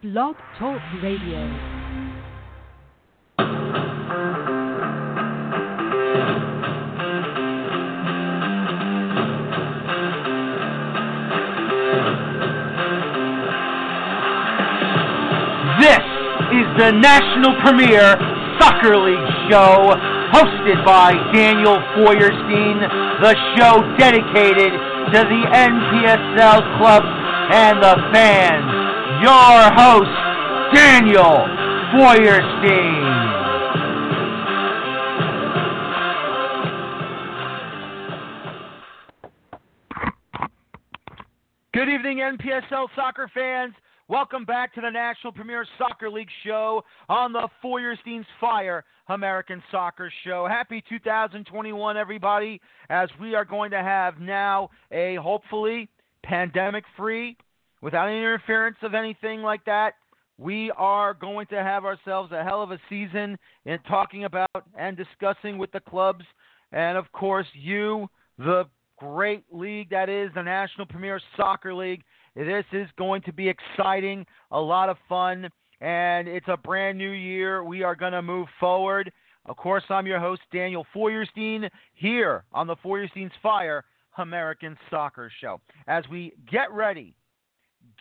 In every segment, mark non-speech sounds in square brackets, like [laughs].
Blog Talk Radio. This is the national premiere Soccer League show hosted by Daniel Feuerstein, the show dedicated to the NPSL club and the fans. Your host, Daniel Feuerstein. Good evening, NPSL soccer fans. Welcome back to the National Premier Soccer League show on the Feuerstein's Fire American Soccer Show. Happy 2021, everybody, as we are going to have now a hopefully pandemic free, without any interference of anything like that. We are going to have ourselves a hell of a season in talking about and discussing with the clubs, and of course, you, the great league that is the National Premier Soccer League. This is going to be exciting, a lot of fun, and it's a brand new year. We are going to move forward. Of course, I'm your host, Daniel Feuerstein, here on the Feuerstein's Fire American Soccer Show. As we get ready,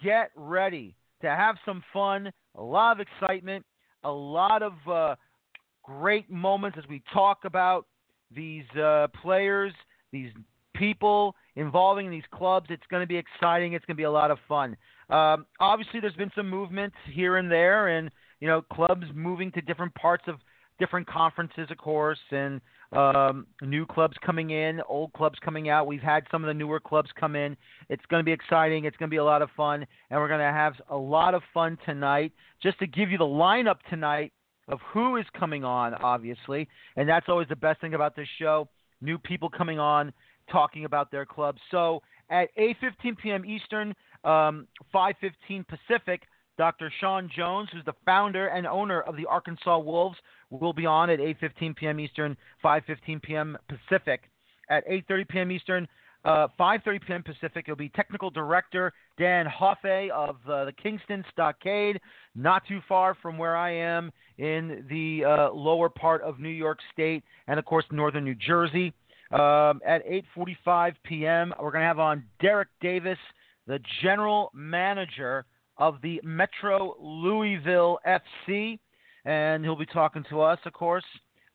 get ready to have some fun, a lot of excitement, a lot of uh, great moments as we talk about these uh, players, these people involving these clubs. It's going to be exciting. It's going to be a lot of fun. Um, obviously, there's been some movement here and there, and you know, clubs moving to different parts of different conferences, of course, and um, new clubs coming in, old clubs coming out. We've had some of the newer clubs come in. It's going to be exciting. It's going to be a lot of fun, and we're going to have a lot of fun tonight. Just to give you the lineup tonight of who is coming on, obviously, and that's always the best thing about this show. New people coming on, talking about their clubs. So at 8:15 p.m. Eastern, um, 5:15 Pacific, Dr. Sean Jones, who's the founder and owner of the Arkansas Wolves, will be on at 8:15 p.m. Eastern, 5:15 p.m. Pacific. At 8:30 p.m. Eastern, uh, 5:30 p.m. Pacific, it'll be technical director Dan Hoffe of uh, the Kingston Stockade, not too far from where I am in the uh, lower part of New York State, and of course northern New Jersey. Um, at 8:45 p.m., we're going to have on Derek Davis, the general manager of the Metro Louisville FC, and he'll be talking to us. Of course,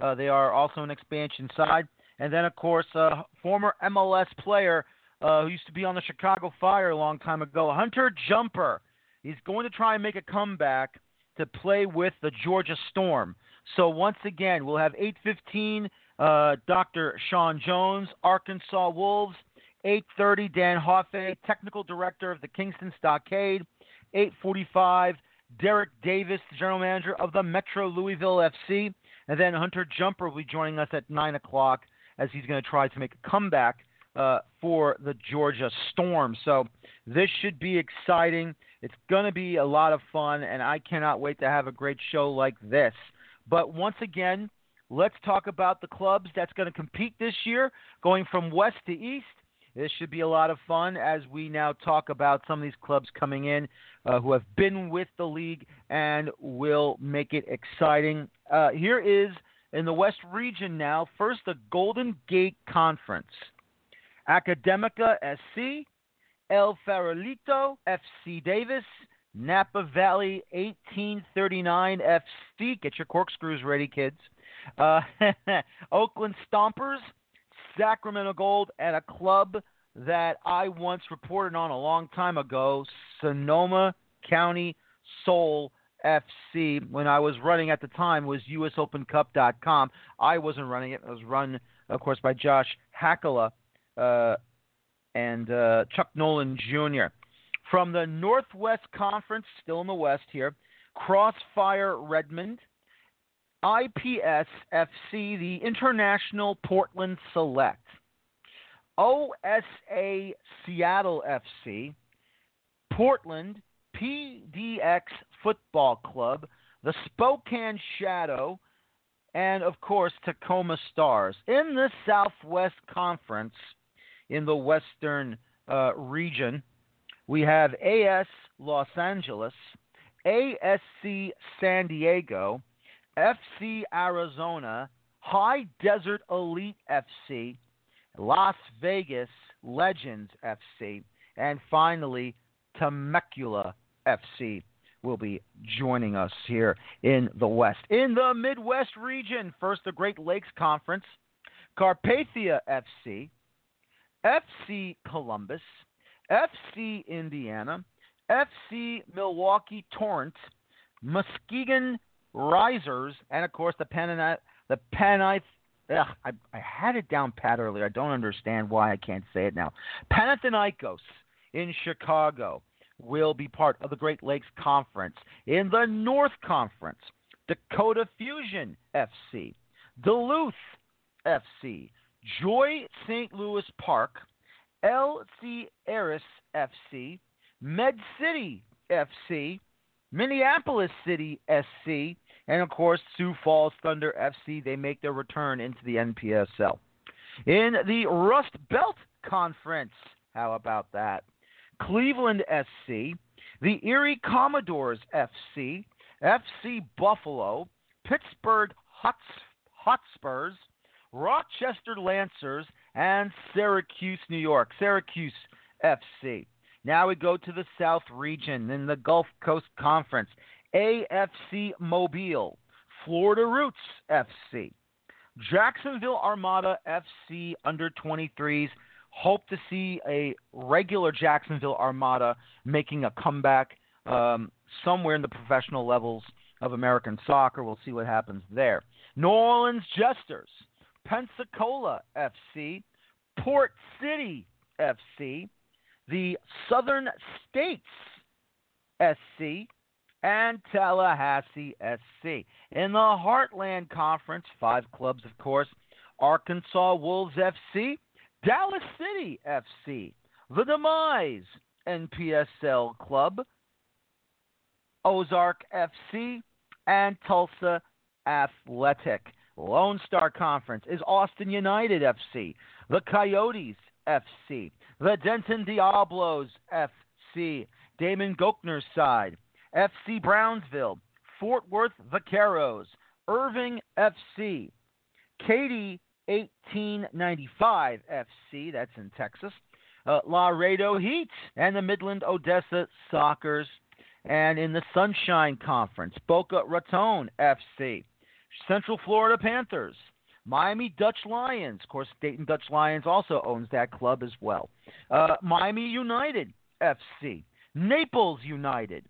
uh, they are also an expansion side, and then of course, uh, former MLS player uh, who used to be on the Chicago Fire a long time ago, Hunter Jumper. He's going to try and make a comeback to play with the Georgia Storm. So once again, we'll have 8:15 uh, Dr. Sean Jones, Arkansas Wolves. 8:30 Dan Hoffe, technical director of the Kingston Stockade. 8:45 Derek Davis, the general manager of the Metro Louisville FC, and then Hunter Jumper will be joining us at nine o'clock as he's going to try to make a comeback uh, for the Georgia Storm. So this should be exciting. It's going to be a lot of fun, and I cannot wait to have a great show like this. But once again, let's talk about the clubs that's going to compete this year, going from west to east. This should be a lot of fun as we now talk about some of these clubs coming in uh, who have been with the league and will make it exciting. Uh, here is in the West region now, first the Golden Gate Conference. Academica SC, El Farolito, FC Davis, Napa Valley 1839 FC. Get your corkscrews ready, kids. Uh, [laughs] Oakland Stompers, Sacramento Gold, and a club that I once reported on a long time ago, Sonoma County Soul FC. When I was running at the time was USOpenCup.com. I wasn't running it. It was run, of course, by Josh Hakala uh, and uh, Chuck Nolan Jr. From the Northwest Conference, still in the West here, Crossfire Redmond, IPS FC, the International Portland Select, OSA Seattle FC, Portland PDX Football Club, the Spokane Shadow, and of course Tacoma Stars. In the Southwest Conference, in the Western uh, region, we have AS Los Angeles, ASC San Diego, FC Arizona, High Desert Elite FC, Las Vegas Legends FC, and finally Temecula FC will be joining us here in the West. In the Midwest region, first the Great Lakes Conference, Carpathia FC, FC Columbus, FC Indiana, FC Milwaukee Torrent, Muskegon Risers, and of course the Pennine, the Pennine. Ugh, I, I had it down pat earlier. I don't understand why I can't say it now. Panathinaikos in Chicago will be part of the Great Lakes Conference. In the North Conference, Dakota Fusion FC, Duluth FC, Joy St. Louis Park, LC Eris FC, Med City FC, Minneapolis City SC, and of course Sioux Falls Thunder FC. They make their return into the NPSL. In the Rust Belt Conference, how about that? Cleveland SC, the Erie Commodores FC, FC Buffalo, Pittsburgh Hotspurs, Rochester Lancers, and Syracuse, New York. Syracuse FC. Now we go to the South region in the Gulf Coast Conference. AFC Mobile, Florida Roots FC, Jacksonville Armada FC under 23s. Hope to see a regular Jacksonville Armada making a comeback um, somewhere in the professional levels of American soccer. We'll see what happens there. New Orleans Jesters, Pensacola FC, Port City FC, the Southern States SC, and Tallahassee SC. In the Heartland Conference, five clubs, of course Arkansas Wolves FC, Dallas City FC, the Demise NPSL Club, Ozark FC, and Tulsa Athletic. Lone Star Conference is Austin United FC, the Coyotes FC, the Denton Diablos FC, Damon Gochner's side, FC Brownsville, Fort Worth Vaqueros, Irving FC, Katy 1895 FC, that's in Texas, uh, Laredo Heat, and the Midland Odessa Sockers. And in the Sunshine Conference, Boca Raton FC, Central Florida Panthers, Miami Dutch Lions. Of course, Dayton Dutch Lions also owns that club as well. Uh, Miami United FC, Naples United,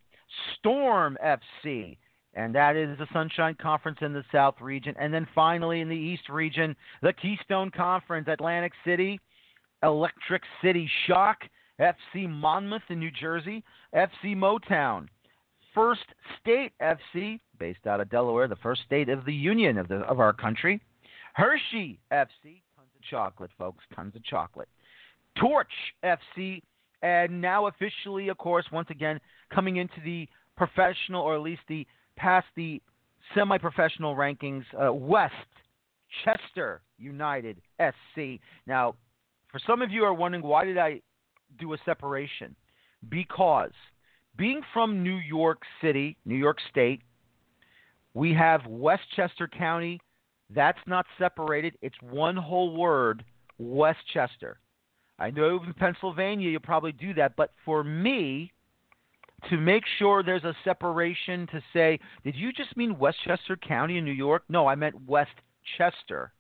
Storm FC, and that is the Sunshine Conference in the South region. And then finally in the East region, the Keystone Conference, Atlantic City, Electric City Shock, FC Monmouth in New Jersey, FC Motown, First State FC, based out of Delaware, the first state of the Union of, the, of our country, Hershey FC, tons of chocolate, folks, tons of chocolate. Torch FC, and now officially, of course, once again, coming into the professional, or at least the past the semi professional rankings, uh, West Chester United SC. Now, for some of you are wondering, why did I do a separation? Because being from New York City, New York State, we have Westchester County that's not separated. It's one whole word, Westchester. I know in Pennsylvania you'll probably do that, but for me, to make sure there's a separation to say, did you just mean Westchester County in New York? No, I meant Westchester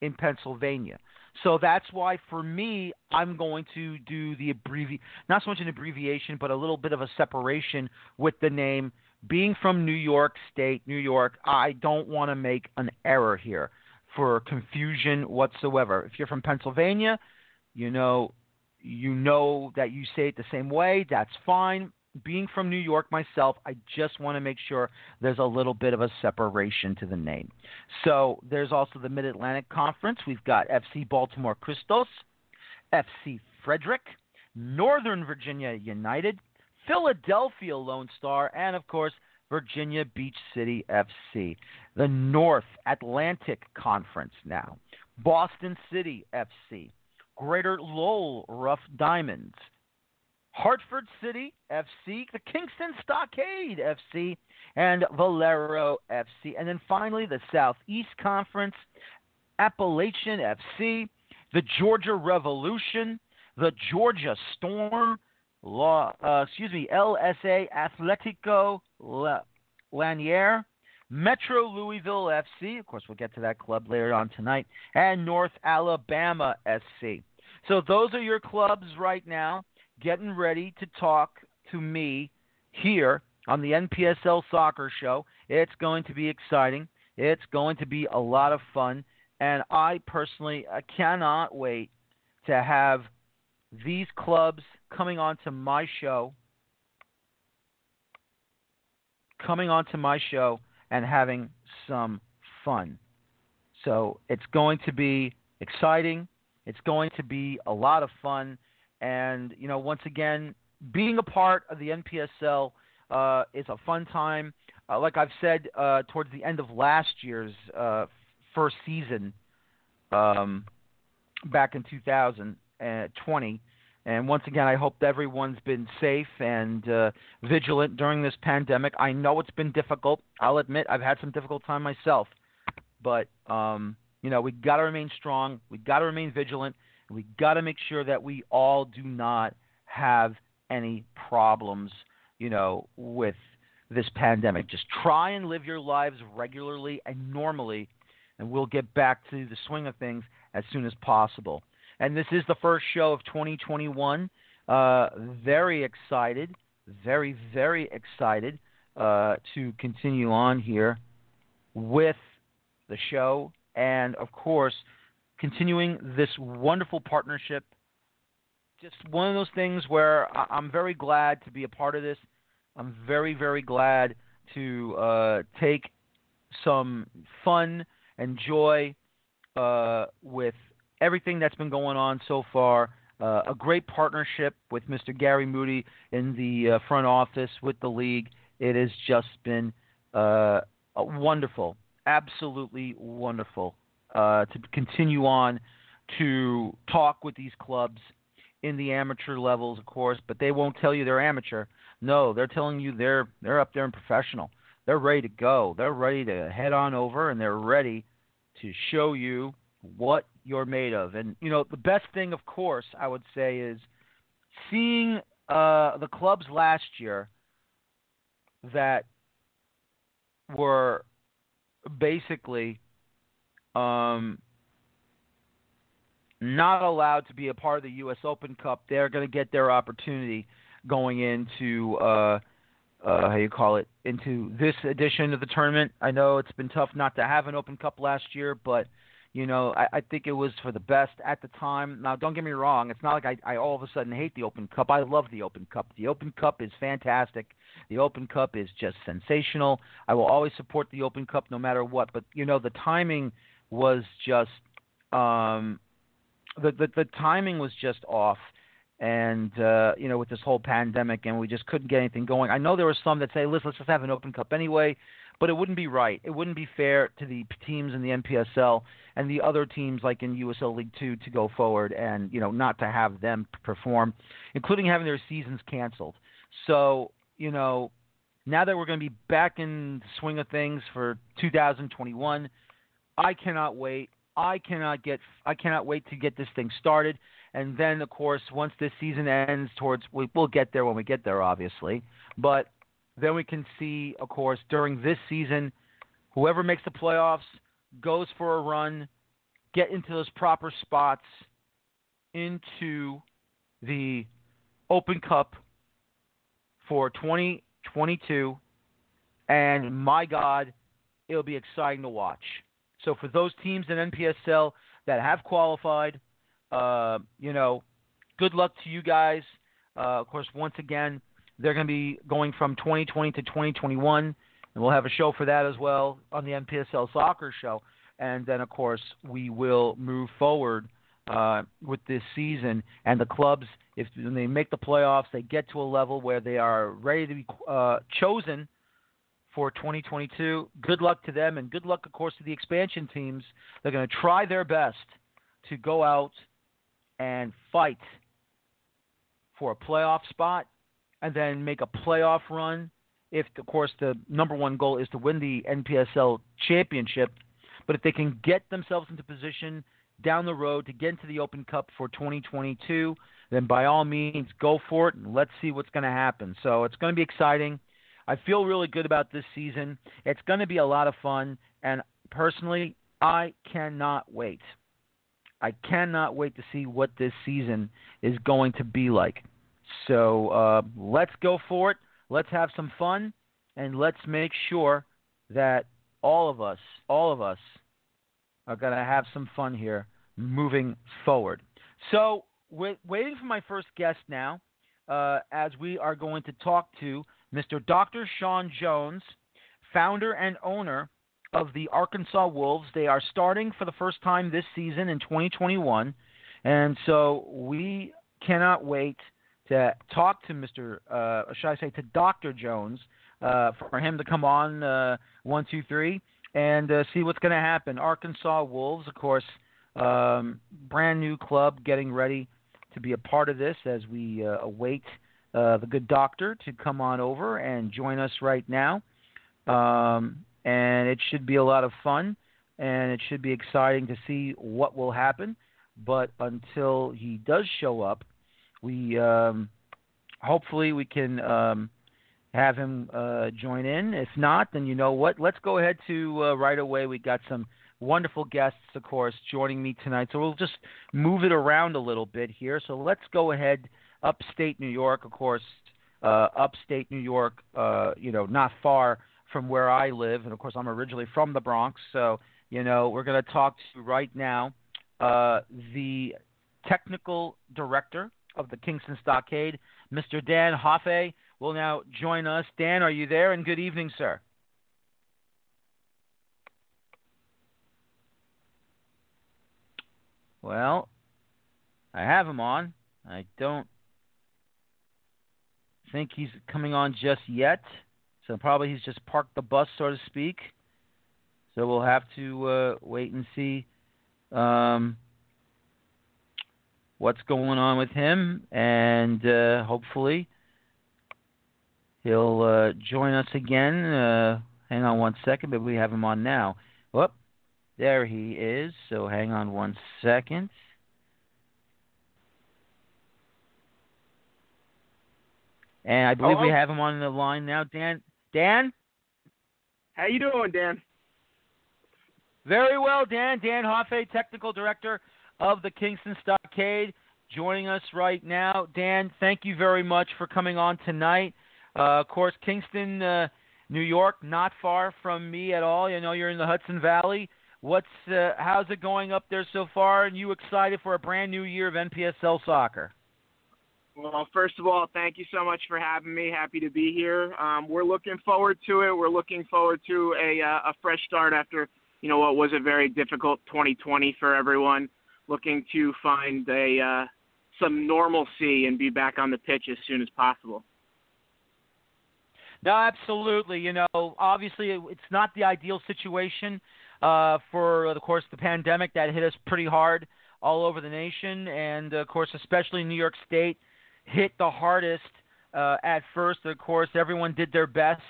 in Pennsylvania. So that's why for me, I'm going to do the abbrevi not so much an abbreviation, but a little bit of a separation with the name being from New York State, New York, I don't want to make an error here for confusion whatsoever. If you're from Pennsylvania, you know you know that you say it the same way, that's fine. Being from New York myself, I just want to make sure there's a little bit of a separation to the name. So there's also the Mid Atlantic Conference. We've got FC Baltimore Christos, FC Frederick, Northern Virginia United, Philadelphia Lone Star, and of course, Virginia Beach City FC. The North Atlantic Conference now. Boston City FC. Greater Lowell Rough Diamonds. Hartford City FC, the Kingston Stockade FC, and Valeo FC. And then finally, the Southeast Conference, Appalachian FC, the Georgia Revolution, the Georgia Storm, Law, uh, excuse me, LSA Atletico Lanier, Metro Louisville FC. Of course, we'll get to that club later on tonight, and North Alabama SC. So those are your clubs right now getting ready to talk to me here on the NPSL Soccer Show. It's going to be exciting. It's going to be a lot of fun. And I personally I cannot wait to have these clubs coming onto my show, coming onto my show and having some fun. So it's going to be exciting. It's going to be a lot of fun. And, you know, once again, being a part of the NPSL uh, is a fun time. Uh, like I've said uh, towards the end of last year's uh, first season, um, back in 2020. And once again, I hope everyone's been safe and uh, vigilant during this pandemic. I know it's been difficult. I'll admit I've had some difficult time myself, but um, you know we got to remain strong. We got to remain vigilant. We got to make sure that we all do not have any problems, you know, with this pandemic. Just try and live your lives regularly and normally, and we'll get back to the swing of things as soon as possible. And this is the first show of 2021. Uh, very excited, very, very excited uh, to continue on here with the show. And of course, continuing this wonderful partnership. Just one of those things where I'm very glad to be a part of this. I'm very, very glad to uh, take some fun and joy uh, with everything that's been going on so far. Uh, a great partnership with Mr. Gary Moody in the uh, front office with the league. It has just been uh, wonderful, absolutely wonderful uh, to continue on to talk with these clubs in the amateur levels, of course, but they won't tell you they're amateur. No, they're telling you they're they're up there in professional. They're ready to go. They're ready to head on over, and they're ready to show you what you're made of. And you know, the best thing, of course, I would say is seeing uh, the clubs last year that were basically um, not allowed to be a part of the U.S. Open Cup. They're going to get their opportunity going into uh, uh, how you call it into this edition of the tournament. I know it's been tough not to have an Open Cup last year, but you know I, I think it was for the best at the time. Now, don't get me wrong; it's not like I, I all of a sudden hate the Open Cup. I love the Open Cup. The Open Cup is fantastic. The Open Cup is just sensational. I will always support the Open Cup no matter what. But you know the timing was just um, the, the the timing was just off, and uh, you know with this whole pandemic, and we just couldn't get anything going. I know there were some that say, "Listen, let's just have an Open Cup anyway," but it wouldn't be right. It wouldn't be fair to the teams in the NPSL and the other teams like in USL League Two to go forward and you know not to have them perform, including having their seasons canceled. So you know now that we're going to be back in the swing of things for 2021 I cannot wait. I cannot get. I cannot wait to get this thing started. And then, of course, once this season ends, towards we, we'll get there when we get there, obviously. But then we can see, of course, during this season, whoever makes the playoffs goes for a run, get into those proper spots into the Open Cup for 2022. And my God, it'll be exciting to watch. So for those teams in NPSL that have qualified, uh, you know, good luck to you guys. Uh, of course, once again, they're going to be going from 2020 to 2021, and we'll have a show for that as well on the NPSL Soccer Show. And then, of course, we will move forward uh, with this season. And the clubs, if when they make the playoffs, they get to a level where they are ready to be uh, chosen for 2022. Good luck to them, and good luck, of course, to the expansion teams. They're going to try their best to go out and fight for a playoff spot and then make a playoff run. If, of course, the number one goal is to win the NPSL championship, but if they can get themselves into position down the road to get into the Open Cup for 2022, then by all means go for it and let's see what's going to happen. So it's going to be exciting. I feel really good about this season. It's going to be a lot of fun, and personally, I cannot wait. I cannot wait to see what this season is going to be like. So uh, let's go for it. Let's have some fun, and let's make sure that all of us, all of us, are going to have some fun here moving forward. So, we're waiting for my first guest now, uh, as we are going to talk to Mr. Dr. Sean Jones, founder and owner of the Arkansas Wolves. They are starting for the first time this season in 2021. And so we cannot wait to talk to Mr. Uh, should I say to Dr. Jones uh, for him to come on uh, one, two, three, and uh, see what's going to happen. Arkansas Wolves, of course, um, brand new club, getting ready to be a part of this as we uh, await uh, the good doctor to come on over and join us right now. Um, and it should be a lot of fun, and it should be exciting to see what will happen. But until he does show up, we um, hopefully we can um, have him uh, join in. If not, then you know what? Let's go ahead to uh, right away. We got some wonderful guests, of course, joining me tonight. So we'll just move it around a little bit here. So let's go ahead upstate New York, of course, uh, upstate New York, uh, you know, not far from where I live, and of course I'm originally from the Bronx. So you know we're going to talk to right now uh, the technical director of the Kingston Stockade, Mr. Dan Hoffe, will now join us. Dan, are you there? And good evening, sir. Well, I have him on. I don't think he's coming on just yet. So probably he's just parked the bus, so to speak. So we'll have to uh, wait and see um, what's going on with him, and uh, hopefully he'll uh, join us again. Uh, hang on one second, but we have him on now. Whoop, there he is. So hang on one second. And I believe oh, we have him on the line now. Dan, Dan? How you doing, Dan? Very well, Dan. Dan Hoffe, Technical Director of the Kingston Stockade, joining us right now. Dan, thank you very much for coming on tonight. Uh, of course, Kingston, uh, New York, not far from me at all. I know you're in the Hudson Valley. What's uh, how's it going up there so far? And you excited for a brand new year of NPSL soccer? Well, first of all, thank you so much for having me. Happy to be here. Um, we're looking forward to it. We're looking forward to a uh, a fresh start after you know what was a very difficult 2020 for everyone. Looking to find a uh, some normalcy and be back on the pitch as soon as possible. No, absolutely. You know, obviously it's not the ideal situation uh, for, of course, the pandemic that hit us pretty hard all over the nation, and of course, especially New York State hit the hardest uh, at first. Of course, everyone did their best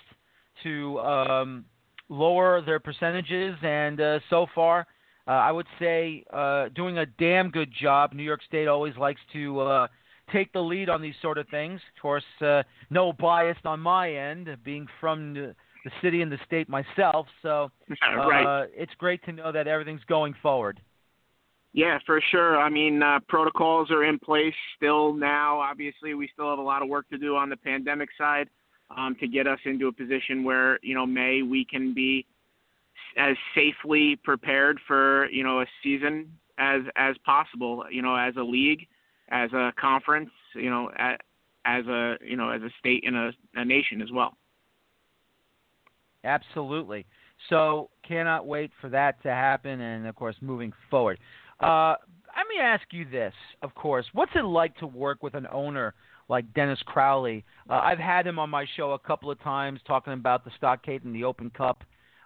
to um, lower their percentages, and uh, so far, uh, I would say uh, doing a damn good job. New York State always likes to uh, take the lead on these sort of things. Of course, uh, no bias on my end, being from the, the city and the state myself. So [laughs] uh, right. it's great to know that everything's going forward. Yeah, for sure. I mean, uh, protocols are in place still now. Obviously, we still have a lot of work to do on the pandemic side um, to get us into a position where, you know, May we can be as safely prepared for, you know, a season as as possible. You know, as a league, as a conference, you know, at, as a you know as a state and a, a nation as well. Absolutely. So cannot wait for that to happen, and of course, moving forward. Uh, let me ask you this, of course. What's it like to work with an owner like Dennis Crowley? Uh, I've had him on my show a couple of times talking about the Stockade and the Open Cup.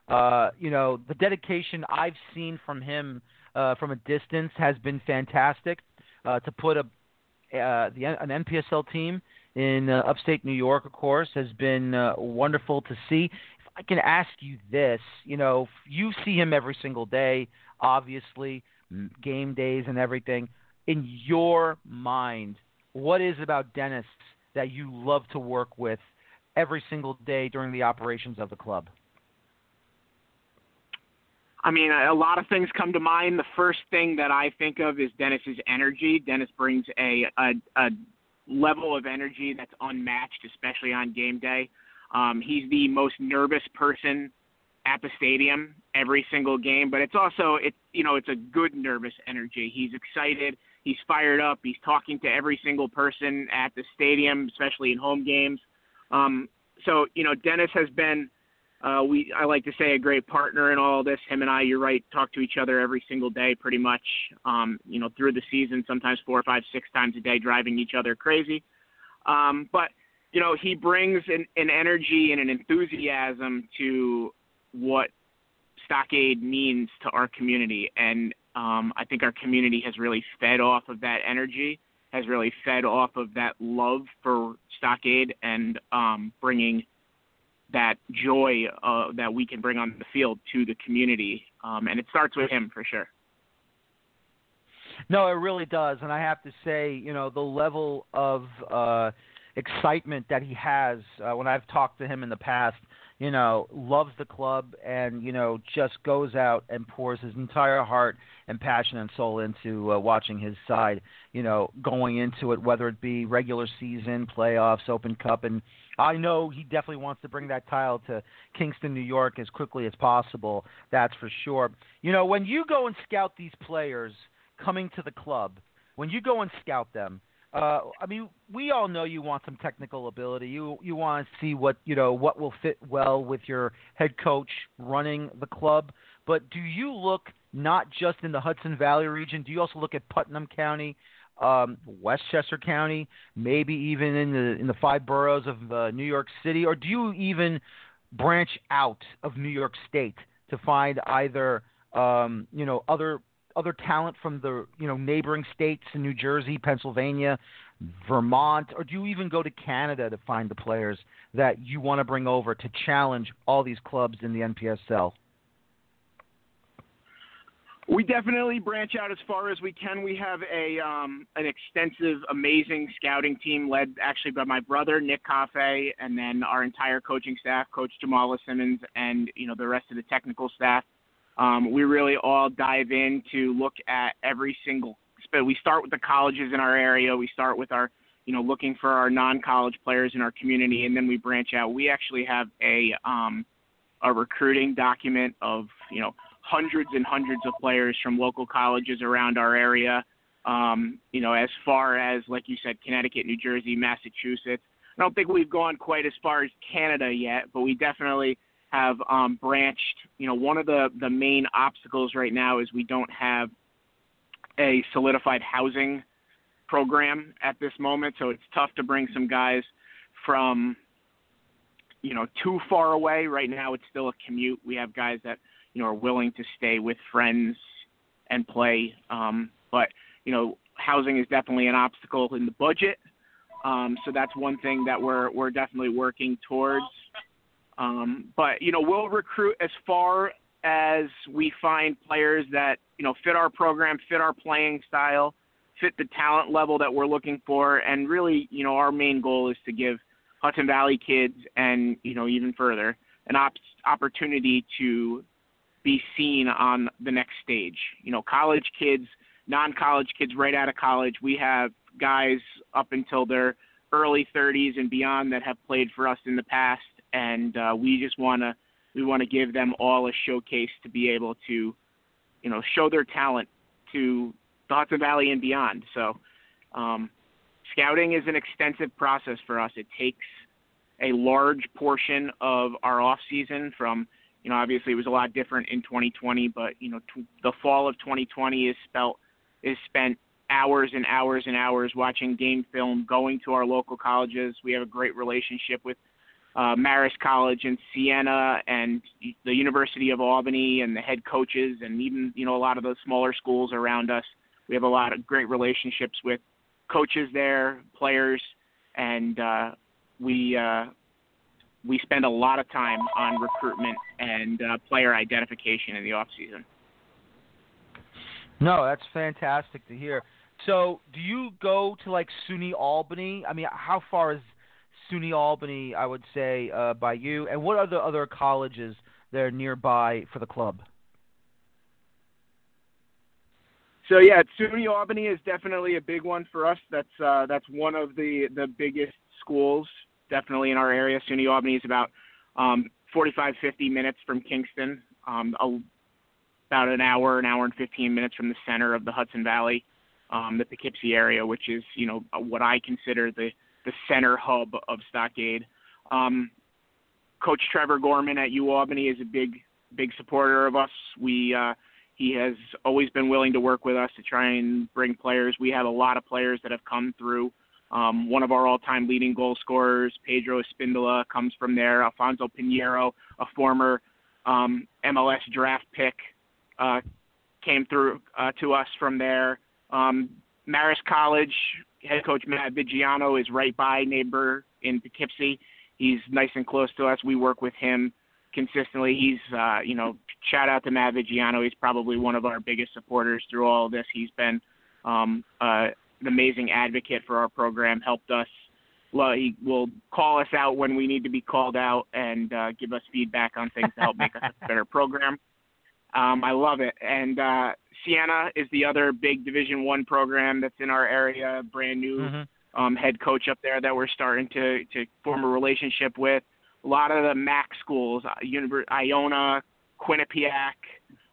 Uh, you know, the dedication I've seen from him uh, from a distance has been fantastic. Uh, to put a uh, the an NPSL team in uh, upstate New York, of course, has been uh, wonderful to see. If I can ask you this, you know, you see him every single day, obviously, game days and everything. In your mind, what is about Dennis that you love to work with every single day during the operations of the club? I mean, a lot of things come to mind. The first thing that I think of is Dennis's energy. Dennis brings a, a, a level of energy that's unmatched, especially on game day. Um, he's the most nervous person at the stadium every single game, but it's also it you know it's a good nervous energy. He's excited, he's fired up, he's talking to every single person at the stadium, especially in home games. Um, so you know Dennis has been uh, we I like to say a great partner in all this. Him and I, you're right, talk to each other every single day, pretty much. Um, you know, through the season, sometimes four or five, six times a day, driving each other crazy. Um, but you know, he brings an, an energy and an enthusiasm to what Stockade means to our community, and um, I think our community has really fed off of that energy, has really fed off of that love for Stockade, and um, bringing that joy uh, that we can bring on the field to the community. Um, and it starts with him for sure. No, it really does, and I have to say, you know, the level of uh, excitement that he has uh, when I've talked to him in the past, you know, loves the club and you know just goes out and pours his entire heart and passion and soul into uh, watching his side, you know, going into it, whether it be regular season, playoffs, Open Cup, and I know he definitely wants to bring that title to Kingston, New York as quickly as possible. That's for sure. You know, when you go and scout these players coming to the club, when you go and scout them, uh, I mean, we all know you want some technical ability. You you want to see what you know what will fit well with your head coach running the club. But do you look not just in the Hudson Valley region? Do you also look at Putnam County? um, Westchester County, maybe even in the in the five boroughs of uh, New York City, or do you even branch out of New York State to find either um, you know other other talent from the you know neighboring states in New Jersey, Pennsylvania, Vermont, or do you even go to Canada to find the players that you want to bring over to challenge all these clubs in the NPSL? We definitely branch out as far as we can. We have a um, an extensive, amazing scouting team led actually by my brother Nick Hoffe, and then our entire coaching staff, Coach Jamala Simmons, and you know the rest of the technical staff. Um, we really all dive in to look at every single. But We start with the colleges in our area. We start with our, you know, looking for our non-college players in our community, and then we branch out. We actually have a um, a recruiting document of you know hundreds and hundreds of players from local colleges around our area. Um, you know, as far as like you said, Connecticut, New Jersey, Massachusetts. I don't think we've gone quite as far as Canada yet, but we definitely have um, branched. You know, one of the the main obstacles right now is we don't have a solidified housing program at this moment, so it's tough to bring some guys from you know too far away. Right now, it's still a commute. We have guys that you know are willing to stay with friends and play. Um, but you know, housing is definitely an obstacle in the budget. Um, so that's one thing that we're we're definitely working towards. Um, but you know, we'll recruit as far as we find players that you know fit our program, fit our playing style, fit the talent level that we're looking for, and really, you know, our main goal is to give Hudson Valley kids and you know even further an op- opportunity to be seen on the next stage. You know, college kids, non-college kids right out of college, we have guys up until their early 30s and beyond that have played for us in the past, and uh, we just want to we want to give them all a showcase to be able to, you know, show their talent to the Hudson Valley and beyond. So, um, scouting is an extensive process for us. It takes a large portion of our off season from you know, obviously it was a lot different in 2020, but you know, t- the fall of 2020 is spelt is spent hours and hours and hours watching game film, going to our local colleges. We have a great relationship with uh, Marist College in Siena and the University of Albany and the head coaches and even you know a lot of the smaller schools around us. We have a lot of great relationships with coaches there, players, and uh, we uh, we spend a lot of time on recruitment and uh, player identification in the off season. No, that's fantastic to hear. So, do you go to like SUNY Albany? I mean, how far is SUNY Albany? I would say uh, by you. And what are the other colleges that are nearby for the club? So yeah, SUNY Albany is definitely a big one for us. That's uh, that's one of the the biggest schools definitely in our area. SUNY Albany is about um, 45, 50 minutes from Kingston, um, a, about an hour, an hour and 15 minutes from the center of the Hudson Valley, um, the Poughkeepsie area, which is you know what I consider the the center hub of Stockade. Um, Coach Trevor Gorman at U Albany is a big big supporter of us. We uh, he has always been willing to work with us to try and bring players. We have a lot of players that have come through. Um, one of our all-time leading goal scorers, Pedro Espindola, comes from there. Alfonso Pinheiro, a former um, MLS draft pick, uh, came through uh, to us from there. Um, Marist College head coach Matt Viggiano is right by neighbor in Poughkeepsie. He's nice and close to us. We work with him consistently. He's, uh, you know, shout out to Matt Viggiano. He's probably one of our biggest supporters through all of this. He's been um, uh, an amazing advocate for our program, helped us. Well, he will call us out when we need to be called out and uh, give us feedback on things to help make us a better [laughs] program. Um, I love it. And uh, Siena is the other big Division One program that's in our area, brand new mm-hmm. um, head coach up there that we're starting to to form a relationship with a lot of the MAAC schools, uh, Iona, Quinnipiac.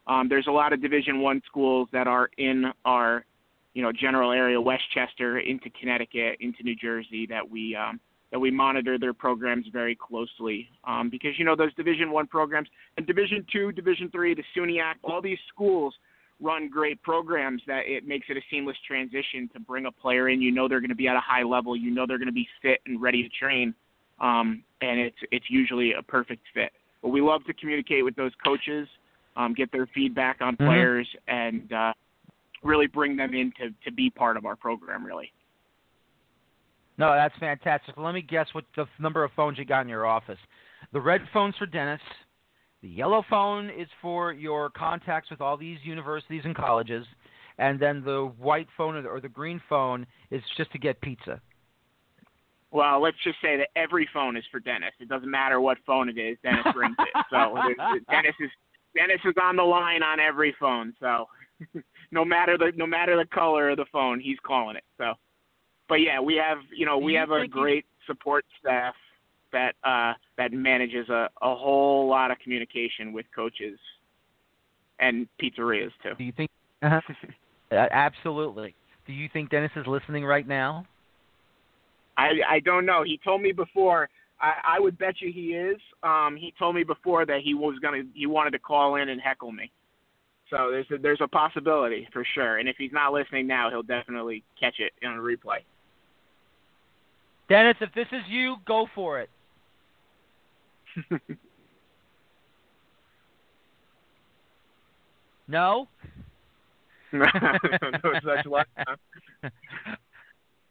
Um, there's a lot of Division One schools that are in our, you know, general area, Westchester, into Connecticut, into New Jersey, that we um, that we monitor their programs very closely um, because you know those Division One programs and Division Two, Division Three, the SUNYAC, all these schools run great programs that it makes it a seamless transition to bring a player in. You know they're going to be at a high level. You know they're going to be fit and ready to train um, and it's it's usually a perfect fit. But we love to communicate with those coaches, um, get their feedback on mm-hmm. players, and uh, really bring them in to, to be part of our program. Really. No, that's fantastic. Let me guess what the number of phones you got in your office. The red phone's for Dennis. The yellow phone is for your contacts with all these universities and colleges, and then the white phone or the, or the green phone is just to get pizza. Well, let's just say that every phone is for Dennis. It doesn't matter what phone it is. Dennis rings it. So [laughs] Dennis is Dennis is on the line on every phone. So [laughs] no matter the no matter the color of the phone, he's calling it. So, but yeah, we have you know we have a great support staff that uh, that manages a, a whole lot of communication with coaches and pizzerias too. Do you think? Uh-huh. [laughs] uh, absolutely. Do you think Dennis is listening right now? I I don't know. He told me before. I, I would bet you he is. Um, he told me before that he was gonna he wanted to call in and heckle me. So there's a, there's a possibility for sure. And if he's not listening now, he'll definitely catch it on a replay. Dennis, if this is you, go for it. [laughs] no. [laughs] no no such luck.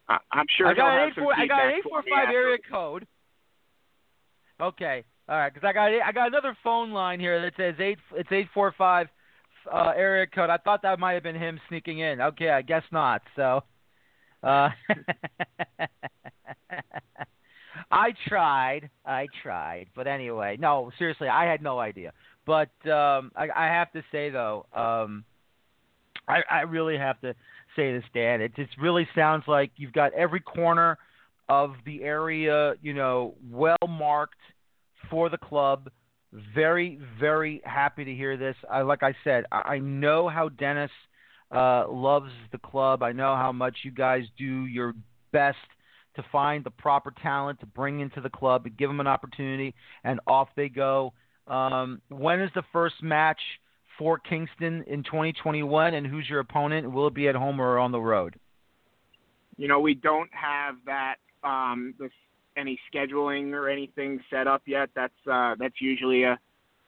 I, am sure I got an eight four. I got an eight four five area code. Okay, all right, because I got I got another phone line here that says eight. It's eight four five uh, area code. I thought that might have been him sneaking in. Okay, I guess not. So, uh, [laughs] I tried. I tried, but anyway, no, seriously, I had no idea. But um, I, I have to say though, um, I, I really have to say this, Dan. It just really sounds like you've got every corner of the area, you know, well marked for the club. Very, very happy to hear this. I, like I said, I know how Dennis uh, loves the club. I know how much you guys do your best to find the proper talent to bring into the club and give them an opportunity, and off they go. Um, when is the first match? for Kingston in 2021, and who's your opponent? Will it be at home or on the road? You know, we don't have that um, this, any scheduling or anything set up yet. That's uh, that's usually a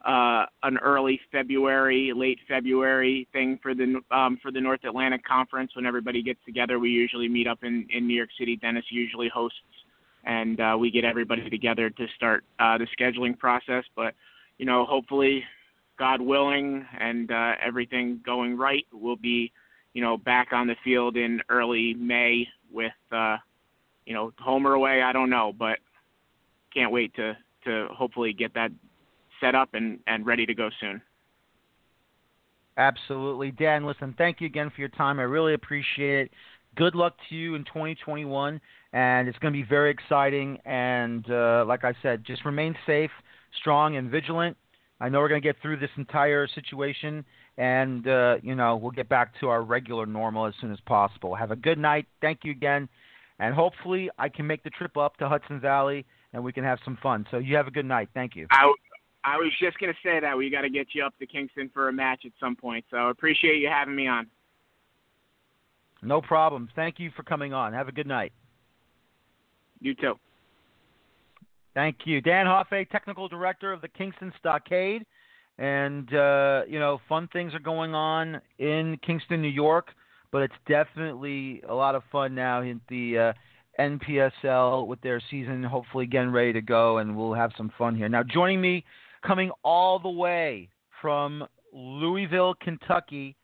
uh, an early February, late February thing for the um, for the North Atlantic Conference. When everybody gets together, we usually meet up in in New York City. Dennis usually hosts, and uh, we get everybody together to start uh, the scheduling process. But you know, hopefully, God willing, and uh, everything going right, we'll be you know back on the field in early May with uh, you know home or away. I don't know, but can't wait to to hopefully get that set up and, and ready to go soon. Absolutely. Dan, listen, thank you again for your time. I really appreciate it. Good luck to you in 2021, and it's going to be very exciting. And uh, like I said, just remain safe, strong, and vigilant. I know we're going to get through this entire situation, and uh, you know we'll get back to our regular normal as soon as possible. Have a good night. Thank you again, and hopefully I can make the trip up to Hudson Valley and we can have some fun. So you have a good night. Thank you. I, I was just going to say that we got to get you up to Kingston for a match at some point. So appreciate you having me on. No problem. Thank you for coming on. Have a good night. You too. Thank you. Dan Hoffe, Technical Director of the Kingston Stockade. And, uh, you know, fun things are going on in Kingston, New York, but it's definitely a lot of fun now in the uh, NPSL with their season hopefully getting ready to go, and we'll have some fun here. Now, joining me coming all the way from Louisville, Kentucky.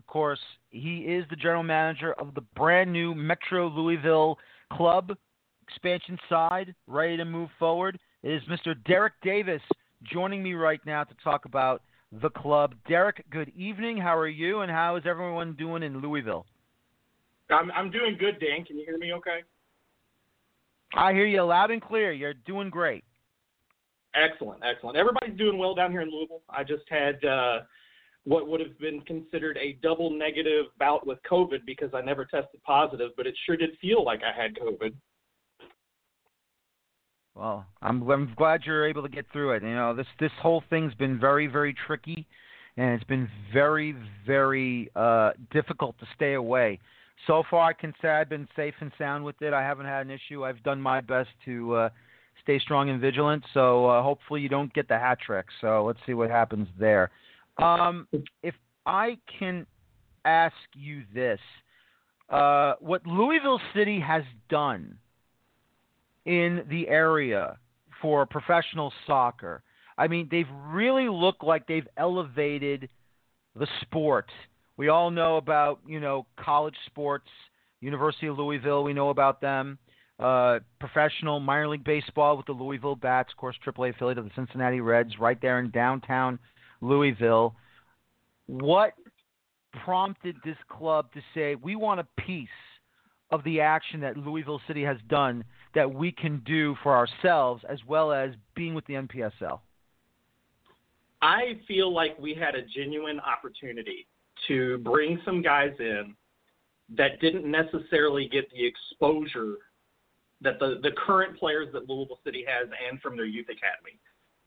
Of course, he is the general manager of the brand new Metro Louisville club, expansion side, ready to move forward. It is Mr. Derek Davis joining me right now to talk about the club. Derek, good evening. How are you, and how is everyone doing in Louisville? I'm I'm doing good, Dan. Can you hear me okay? I hear you loud and clear. You're doing great. Excellent, excellent. Everybody's doing well down here in Louisville. I just had uh, what would have been considered a double negative bout with COVID because I never tested positive, but it sure did feel like I had COVID. Well, I'm I'm glad you're able to get through it. You know, this this whole thing's been very very tricky, and it's been very very uh, difficult to stay away. So far, I can say I've been safe and sound with it. I haven't had an issue. I've done my best to uh, stay strong and vigilant. So uh, hopefully you don't get the hat trick. So let's see what happens there. Um, if I can ask you this, uh, what Louisville City has done in the area for professional soccer, I mean, they've really looked like they've elevated the sport. We all know about, you know, college sports, University of Louisville, we know about them uh, professional minor league baseball with the Louisville Bats, of course, AAA affiliate of the Cincinnati Reds, right there in downtown Louisville. What prompted this club to say we want a piece of the action that Louisville City has done that we can do for ourselves as well as being with the NPSL? I feel like we had a genuine opportunity to bring some guys in that didn't necessarily get the exposure that the, the current players that Louisville City has and from their youth academy.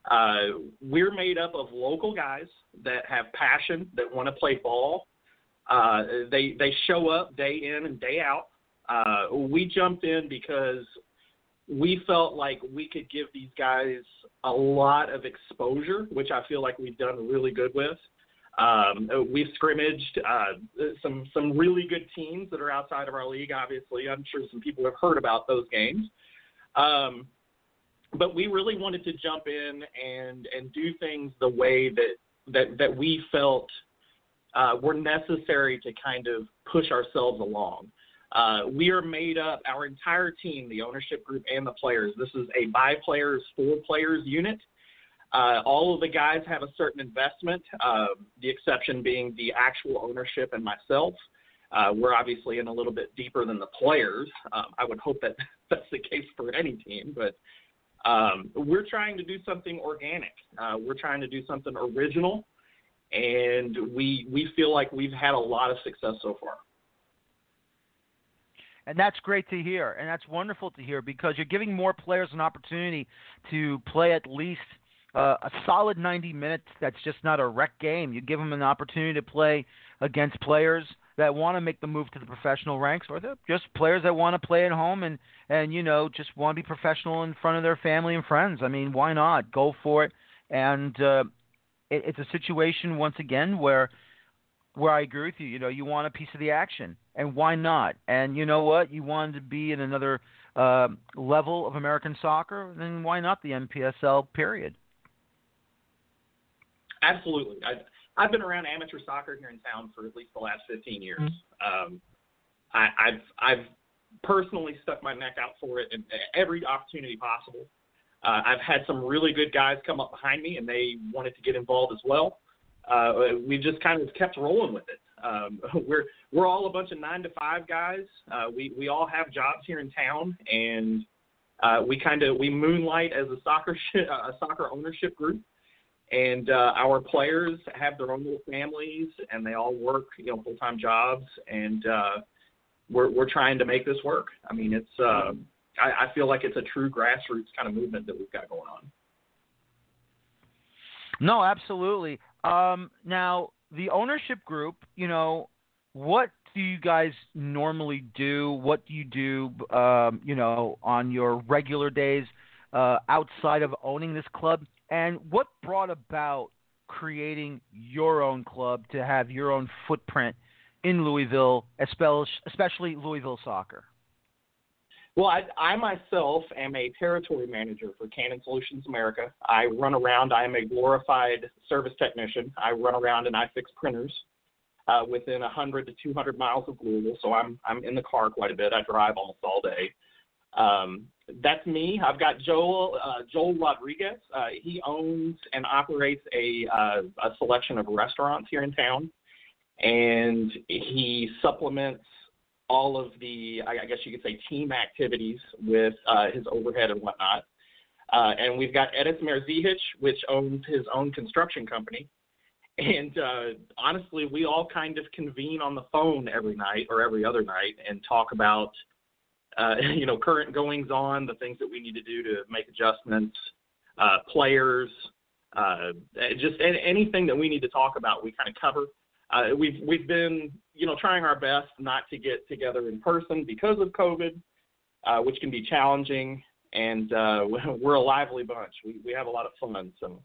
Uh, we're made up of local guys that have passion, that want to play ball. Uh, they they show up day in and day out. Uh, we jumped in because we felt like we could give these guys a lot of exposure, which I feel like we've done really good with. Um, we've scrimmaged uh, some some really good teams that are outside of our league. Obviously, I'm sure some people have heard about those games. Um, but we really wanted to jump in and and do things the way that that that we felt uh, were necessary to kind of push ourselves along. Uh, we are made up, our entire team, the ownership group and the players. This is a by players, for players unit. Uh, all of the guys have a certain investment, uh, the exception being the actual ownership and myself. Uh, we're obviously in a little bit deeper than the players. Um, I would hope that [laughs] that's the case for any team, but um, we're trying to do something organic. Uh, we're trying to do something original, and we we feel like we've had a lot of success so far. And that's great to hear, and that's wonderful to hear because you're giving more players an opportunity to play at least – uh, a solid 90 minutes that's just not a wreck game. You give them an opportunity to play against players that want to make the move to the professional ranks, or they're just players that want to play at home and and you know just want to be professional in front of their family and friends. I mean, why not go for it? And uh, it, it's a situation once again where where I agree with you. You know, you want a piece of the action, and why not? And you know what? You wanted to be in another uh, level of American soccer, then why not the NPSL? Period. Absolutely. I, I've been around amateur soccer here in town for at least the last 15 years. Mm-hmm. Um, I, I've I've personally stuck my neck out for it in every opportunity possible. Uh, I've had some really good guys come up behind me, and they wanted to get involved as well. Uh, we just kind of kept rolling with it. Um, [laughs] we're we're all a bunch of nine to five guys. Uh, we we all have jobs here in town, and uh, we kind of we moonlight as a soccer sh- [laughs] a soccer ownership group. And uh, our players have their own little families, and they all work you know full time jobs, and uh, we're we're trying to make this work. I mean, it's uh, I, I feel like it's a true grassroots kind of movement that we've got going on. No, absolutely. Um, now, the ownership group, you know, what do you guys normally do? What do you do, um, you know, on your regular days uh, outside of owning this club? And what brought about creating your own club to have your own footprint in Louisville, especially Louisville soccer? Well, I, I myself am a territory manager for Canon Solutions America. I run around. I am a glorified service technician. I run around and I fix printers uh, within 100 to 200 miles of Louisville. So I'm I'm in the car quite a bit. I drive almost all day. Um, that's me. I've got Joel uh, Joel Rodriguez. Uh, he owns and operates a uh, a selection of restaurants here in town, and he supplements all of the, I guess you could say, team activities with uh, his overhead and whatnot. Uh, and we've got Edis Merzihich, which owns his own construction company. And uh, honestly, we all kind of convene on the phone every night or every other night and talk about, uh, [laughs] you know, current goings on, the things that we need to do to make adjustments, uh, players, uh, just anything that we need to talk about, we kind of cover. Uh, we've we've been you know trying our best not to get together in person because of COVID, uh, which can be challenging. And uh, [laughs] we're a lively bunch. We we have a lot of fun. So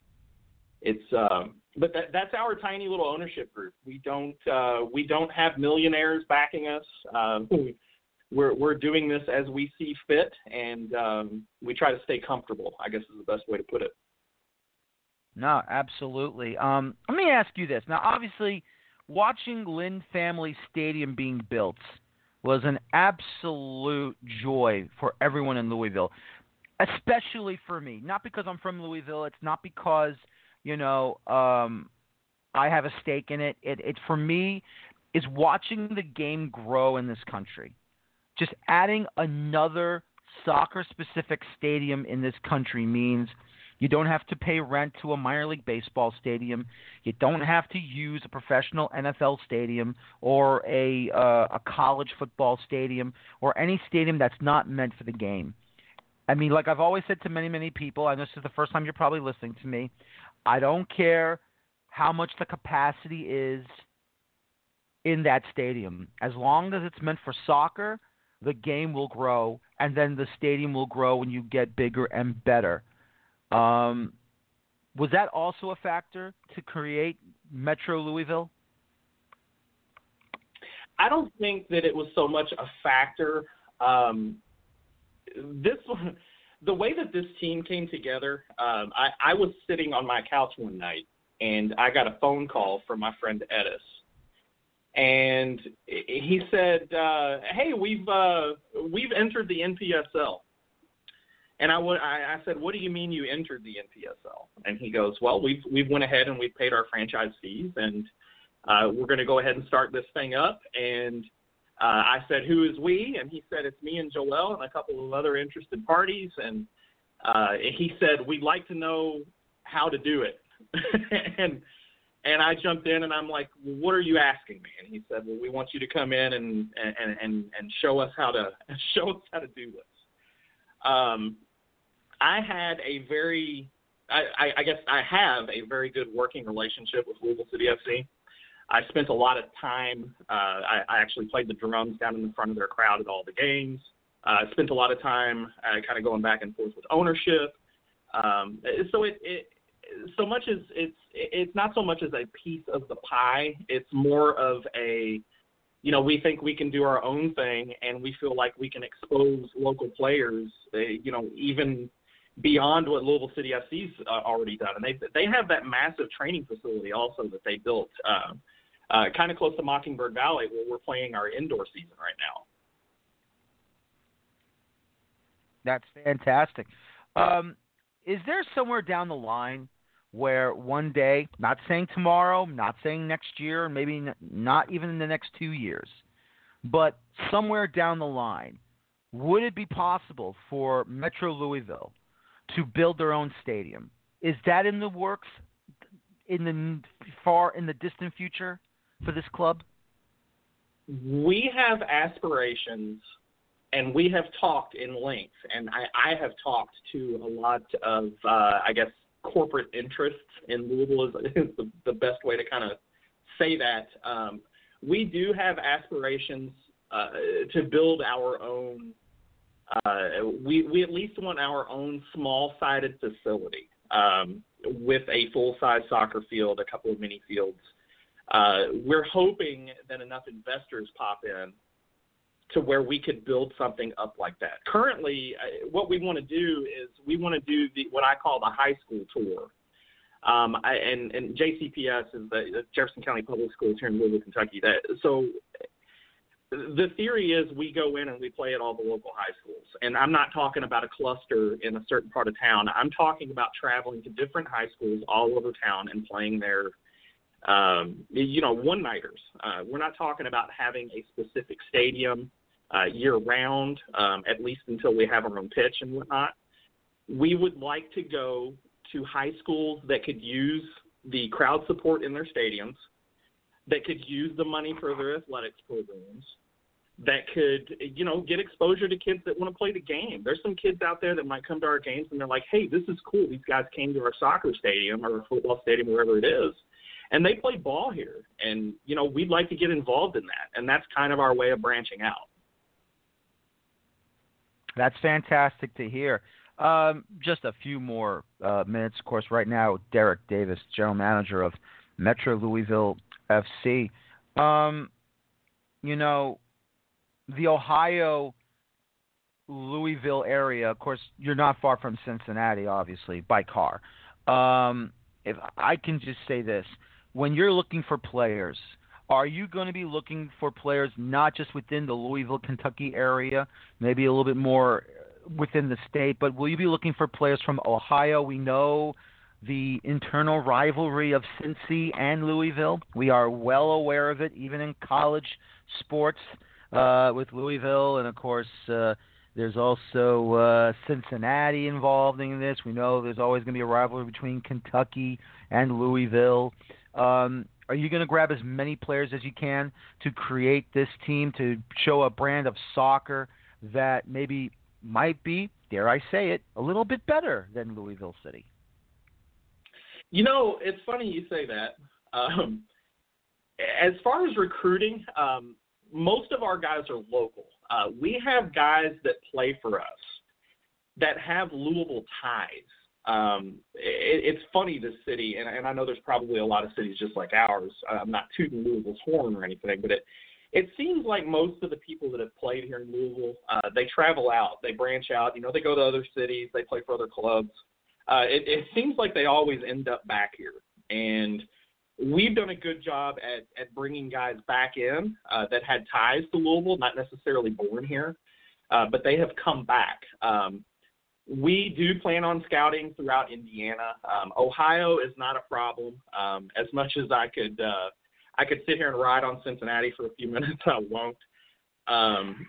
it's um, but that, that's our tiny little ownership group. We don't uh, we don't have millionaires backing us. We're we're doing this as we see fit, and um, we try to stay comfortable. I guess is the best way to put it. No, absolutely. Um, let me ask you this. Now, obviously, watching Lynn Family Stadium being built was an absolute joy for everyone in Louisville, especially for me. Not because I'm from Louisville. It's not because you know um, I have a stake in it. It, it for me is watching the game grow in this country. Just adding another soccer-specific stadium in this country means – you don't have to pay rent to a minor league baseball stadium. You don't have to use a professional NFL stadium or a uh, a college football stadium or any stadium that's not meant for the game. I mean, like I've always said to many many people, and this is the first time you're probably listening to me. I don't care how much the capacity is in that stadium. As long as it's meant for soccer, the game will grow, and then the stadium will grow when you get bigger and better. Um, was that also a factor to create Metro Louisville? I don't think that it was so much a factor. Um, this the way that this team came together. Um, I, I was sitting on my couch one night and I got a phone call from my friend Edis, and he said, uh, "Hey, we've uh, we've entered the NPSL." And I, I said, what do you mean you entered the NPSL? And he goes, well, we've we've went ahead and we've paid our franchise fees, and uh, we're going to go ahead and start this thing up. And uh, I said, who is we? And he said, it's me and Joel and a couple of other interested parties. And uh, he said, we'd like to know how to do it. [laughs] and and I jumped in and I'm like, well, what are you asking me? And he said, well, we want you to come in and and and and show us how to [laughs] show us how to do this. Um, I had a very, I, I guess I have a very good working relationship with Louisville City FC. I spent a lot of time. Uh, I, I actually played the drums down in the front of their crowd at all the games. I uh, spent a lot of time uh, kind of going back and forth with ownership. Um, so it, it, so much as it's it's not so much as a piece of the pie. It's more of a, you know, we think we can do our own thing, and we feel like we can expose local players, uh, you know, even beyond what Louisville City FC's uh, already done. And they they have that massive training facility also that they built, uh, uh, kind of close to Mockingbird Valley, where we're playing our indoor season right now. That's fantastic. Um, is there somewhere down the line where one day, not saying tomorrow, not saying next year, maybe not even in the next two years, but somewhere down the line, would it be possible for Metro Louisville to build their own stadium? Is that in the works in the far in the distant future for this club? We have aspirations and we have talked in length, and I, I have talked to a lot of, uh, I guess, corporate interests in Louisville is, [laughs] is the, the best way to kind of say that. Um, we do have aspirations uh, to build our own. Uh, we we at least want our own small-sided facility um, with a full-size soccer field, a couple of mini fields. Uh, we're hoping that enough investors pop in to where we could build something up like that. Currently, uh, what we want to do is we want to do the what I call the high school tour. Um, I, and, and JCPS is the, Jefferson County Public Schools here in Louisville, Kentucky. That so the theory is we go in and we play at all the local high schools. And I'm not talking about a cluster in a certain part of town. I'm talking about traveling to different high schools all over town and playing their, um, you know, one nighters. Uh, we're not talking about having a specific stadium uh, year round, um, at least until we have our own pitch and whatnot. We would like to go to high schools that could use the crowd support in their stadiums, that could use the money for their athletics programs, that could, you know, get exposure to kids that want to play the game. There's some kids out there that might come to our games and they're like, hey, this is cool. These guys came to our soccer stadium or football stadium, wherever it is, and they play ball here. And, you know, we'd like to get involved in that. And that's kind of our way of branching out. That's fantastic to hear. Um, just a few more uh, minutes. Of course, right now, Derek Davis, general manager of Metro Louisville FC. Um, you know, the Ohio Louisville area, of course, you're not far from Cincinnati, obviously, by car. Um, if I can just say this, when you're looking for players – are you going to be looking for players not just within the Louisville, Kentucky area, maybe a little bit more within the state, but will you be looking for players from Ohio? We know the internal rivalry of Cincy and Louisville. We are well aware of it, even in college sports uh, with Louisville, and of course. Uh, there's also uh, Cincinnati involved in this. We know there's always going to be a rivalry between Kentucky and Louisville. Um, are you going to grab as many players as you can to create this team to show a brand of soccer that maybe might be, dare I say it, a little bit better than Louisville City? You know, it's funny you say that. Um, as far as recruiting, um, most of our guys are local. Uh, we have guys that play for us that have Louisville ties. Um, it, it's funny this city, and, and I know there's probably a lot of cities just like ours. I'm not tooting Louisville's horn or anything, but it it seems like most of the people that have played here in Louisville, uh, they travel out, they branch out. You know, they go to other cities, they play for other clubs. Uh, it, it seems like they always end up back here, and we've done a good job at at bringing guys back in uh, that had ties to Louisville, not necessarily born here, uh, but they have come back. Um, we do plan on scouting throughout Indiana. Um, Ohio is not a problem. Um, as much as I could, uh, I could sit here and ride on Cincinnati for a few [laughs] minutes. I won't. Um,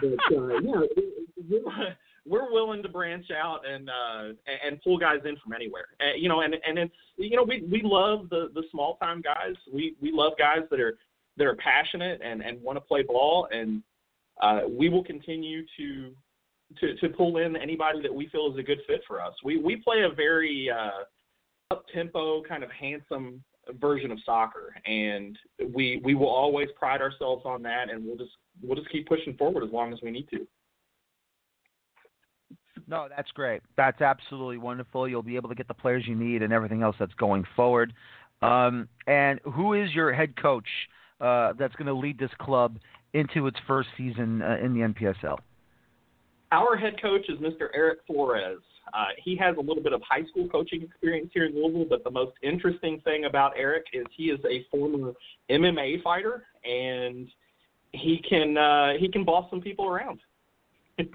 but uh, yeah, [laughs] we're willing to branch out and uh, and pull guys in from anywhere. Uh, you know, and and it's you know we we love the the small time guys. We we love guys that are that are passionate and and want to play ball and uh, we will continue to to to pull in anybody that we feel is a good fit for us. We we play a very uh, up tempo, kind of handsome version of soccer, and we we will always pride ourselves on that, and we'll just we'll just keep pushing forward as long as we need to. No, that's great. That's absolutely wonderful. You'll be able to get the players you need and everything else that's going forward. Um, and who is your head coach uh, that's going to lead this club into its first season uh, in the NPSL? Our head coach is Mr. Eric Flores. Uh, he has a little bit of high school coaching experience here in Louisville, but the most interesting thing about Eric is he is a former MMA fighter, and he can uh, he can boss some people around. [laughs]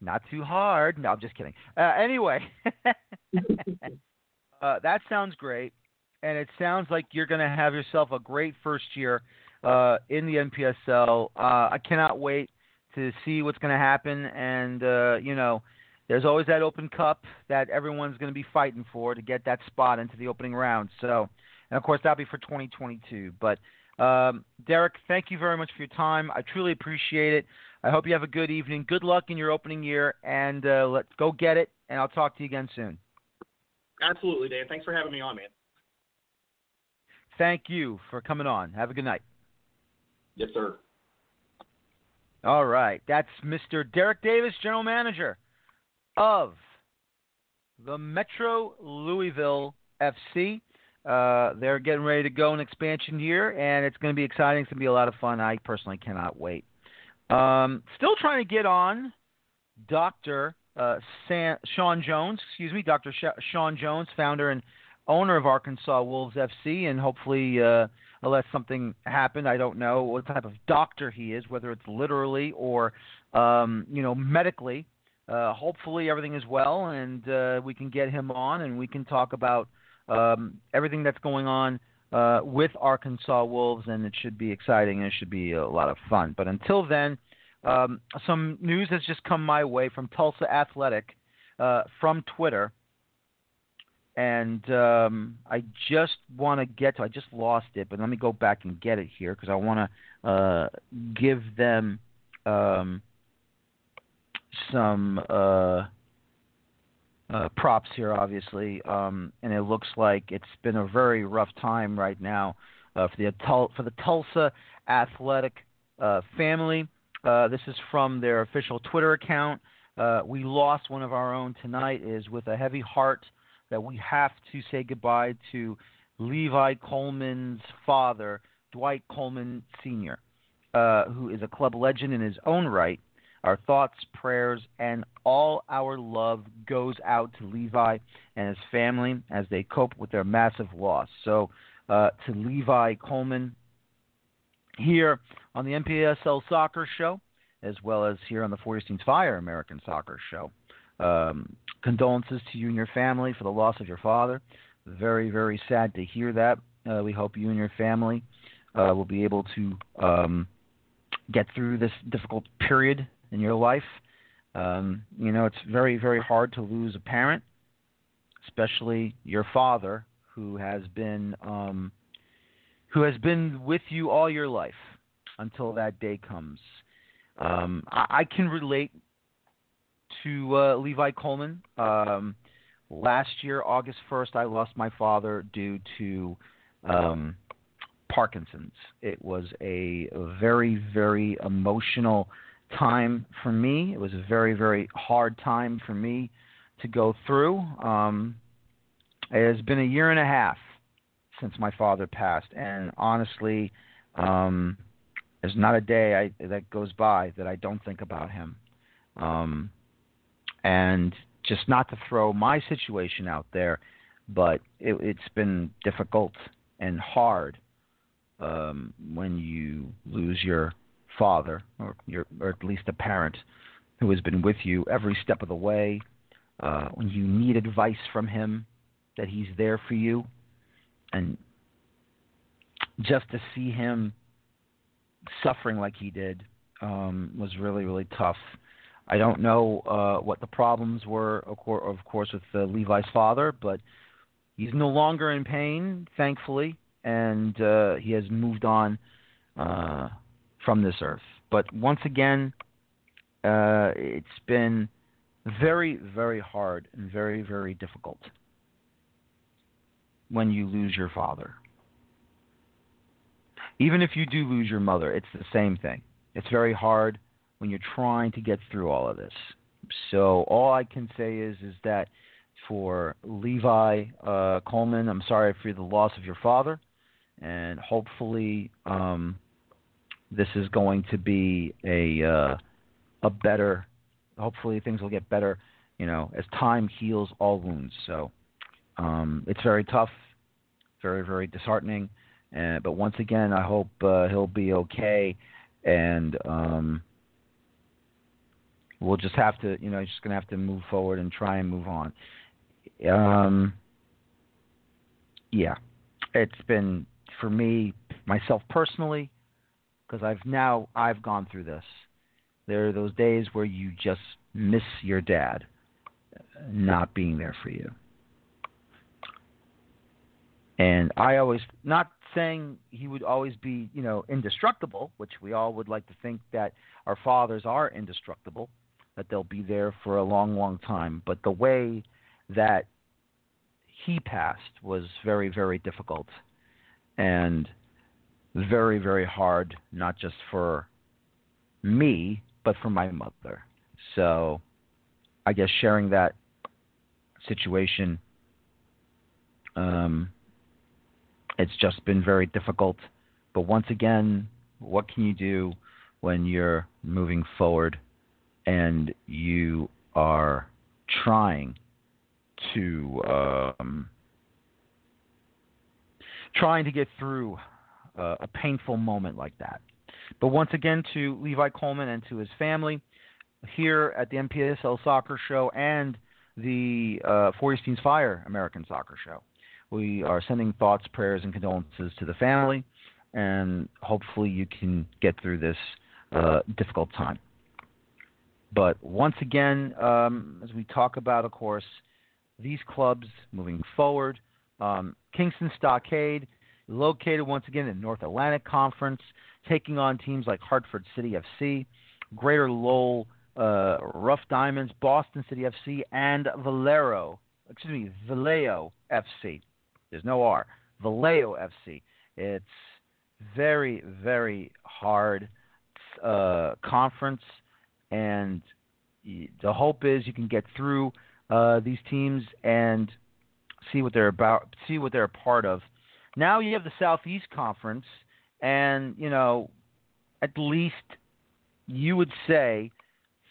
Not too hard. No, I'm just kidding. Uh, anyway, [laughs] uh, that sounds great, and it sounds like you're going to have yourself a great first year uh, in the NPSL. Uh, I cannot wait to see what's going to happen, and uh, you know, there's always that Open Cup that everyone's going to be fighting for to get that spot into the opening round. So, and of course, that'll be for 2022. But um, Derek, thank you very much for your time. I truly appreciate it. I hope you have a good evening. Good luck in your opening year, and uh, let's go get it. And I'll talk to you again soon. Absolutely, Dan. Thanks for having me on, man. Thank you for coming on. Have a good night. Yes, sir. All right. That's Mr. Derek Davis, General Manager of the Metro Louisville FC. Uh, they're getting ready to go in expansion year, and it's going to be exciting. It's going to be a lot of fun. I personally cannot wait. Um, still trying to get on Dr. Uh, San, Sean Jones, excuse me, Dr. Sh- Sean Jones, founder and owner of Arkansas Wolves FC, and hopefully, uh, unless something happened, I don't know what type of doctor he is, whether it's literally or um, you know medically. Uh, hopefully, everything is well, and uh, we can get him on, and we can talk about um, everything that's going on uh, with Arkansas Wolves, and it should be exciting and it should be a lot of fun. But until then, um, some news has just come my way from Tulsa Athletic uh, from Twitter, and um, I just want to get to. I just lost it, but let me go back and get it here because I want to uh, give them um, some uh, uh, props here, obviously, um, and it looks like it's been a very rough time right now uh, for the for the Tulsa Athletic uh, family. Uh, this is from their official Twitter account. We lost one of our own tonight. It is with a heavy heart that we have to say goodbye to Levi Coleman's father, Dwight Coleman Sr., uh, who is a club legend in his own right. Our thoughts, prayers, and all our love goes out to Levi and his family as they cope with their massive loss. So, uh, to Levi Coleman here on the NPSL Soccer Show, as well as here on the Feuerstein's Fire American Soccer Show. Um, condolences to you and your family for the loss of your father. Very, very sad to hear that. Uh, we hope you and your family uh, will be able to um, get through this difficult period in your life. Um, you know, it's very, very hard to lose a parent, especially your father, who has been um, who has been with you all your life until that day comes. Um, I, I can relate to uh, Levi Coleman. Um, last year, August 1st, I lost my father due to um, Parkinson's. It was a, very, very emotional time for me. It was a very, very hard time for me to go through. Um, it has been a year and a half since my father passed, and honestly, um, there's not a day I, that goes by that I don't think about him. Um, and just not to throw my situation out there, but it, it's been difficult and hard um, when you lose your father, or your, or at least a parent who has been with you every step of the way. Uh, when you need advice from him, that he's there for you, and just to see him suffering like he did um, was really really tough. I don't know uh, what the problems were, of course, with uh, Levi's father, but he's no longer in pain, thankfully, and uh, he has moved on uh, from this earth. But once again, uh, it's been very, very hard and very, very difficult when you lose your father. Even if you do lose your mother, it's the same thing. It's very hard when you're trying to get through all of this. So all I can say is is that for Levi uh, Coleman, I'm sorry for the loss of your father, and hopefully um, this is going to be a uh, a better. Hopefully things will get better. You know, as time heals all wounds. So um, it's very tough, very very disheartening. Uh, but once again, I hope uh, he'll be okay, and um, we'll just have to, you know, just gonna have to move forward and try and move on. Um, yeah, it's been for me myself personally because I've now I've gone through this. There are those days where you just miss your dad not being there for you. And I always not saying he would always be, you know, indestructible, which we all would like to think that our fathers are indestructible, that they'll be there for a long, long time. But the way that he passed was very, very difficult and very, very hard, not just for me, but for my mother. So I guess sharing that situation um, it's just been very difficult. But once again, what can you do when you're moving forward and you are trying to um, trying to get through uh, a painful moment like that? But once again, to Levi Coleman and to his family here at the NPSL Soccer Show and the uh, Feuerstein's Fire American Soccer Show. We are sending thoughts, prayers, and condolences to the family, and hopefully you can get through this uh, difficult time. But once again, um, as we talk about, of course, these clubs moving forward, um, Kingston Stockade, located once again in North Atlantic Conference, taking on teams like Hartford City FC, Greater Lowell uh, Rough Diamonds, Boston City FC, and Valero, excuse me, Valeo FC. There's no R. Valeo FC. It's very, very hard uh, conference, and the hope is you can get through uh, these teams and see what they're about, see what they're a part of. Now you have the Southeast Conference, and you know, at least you would say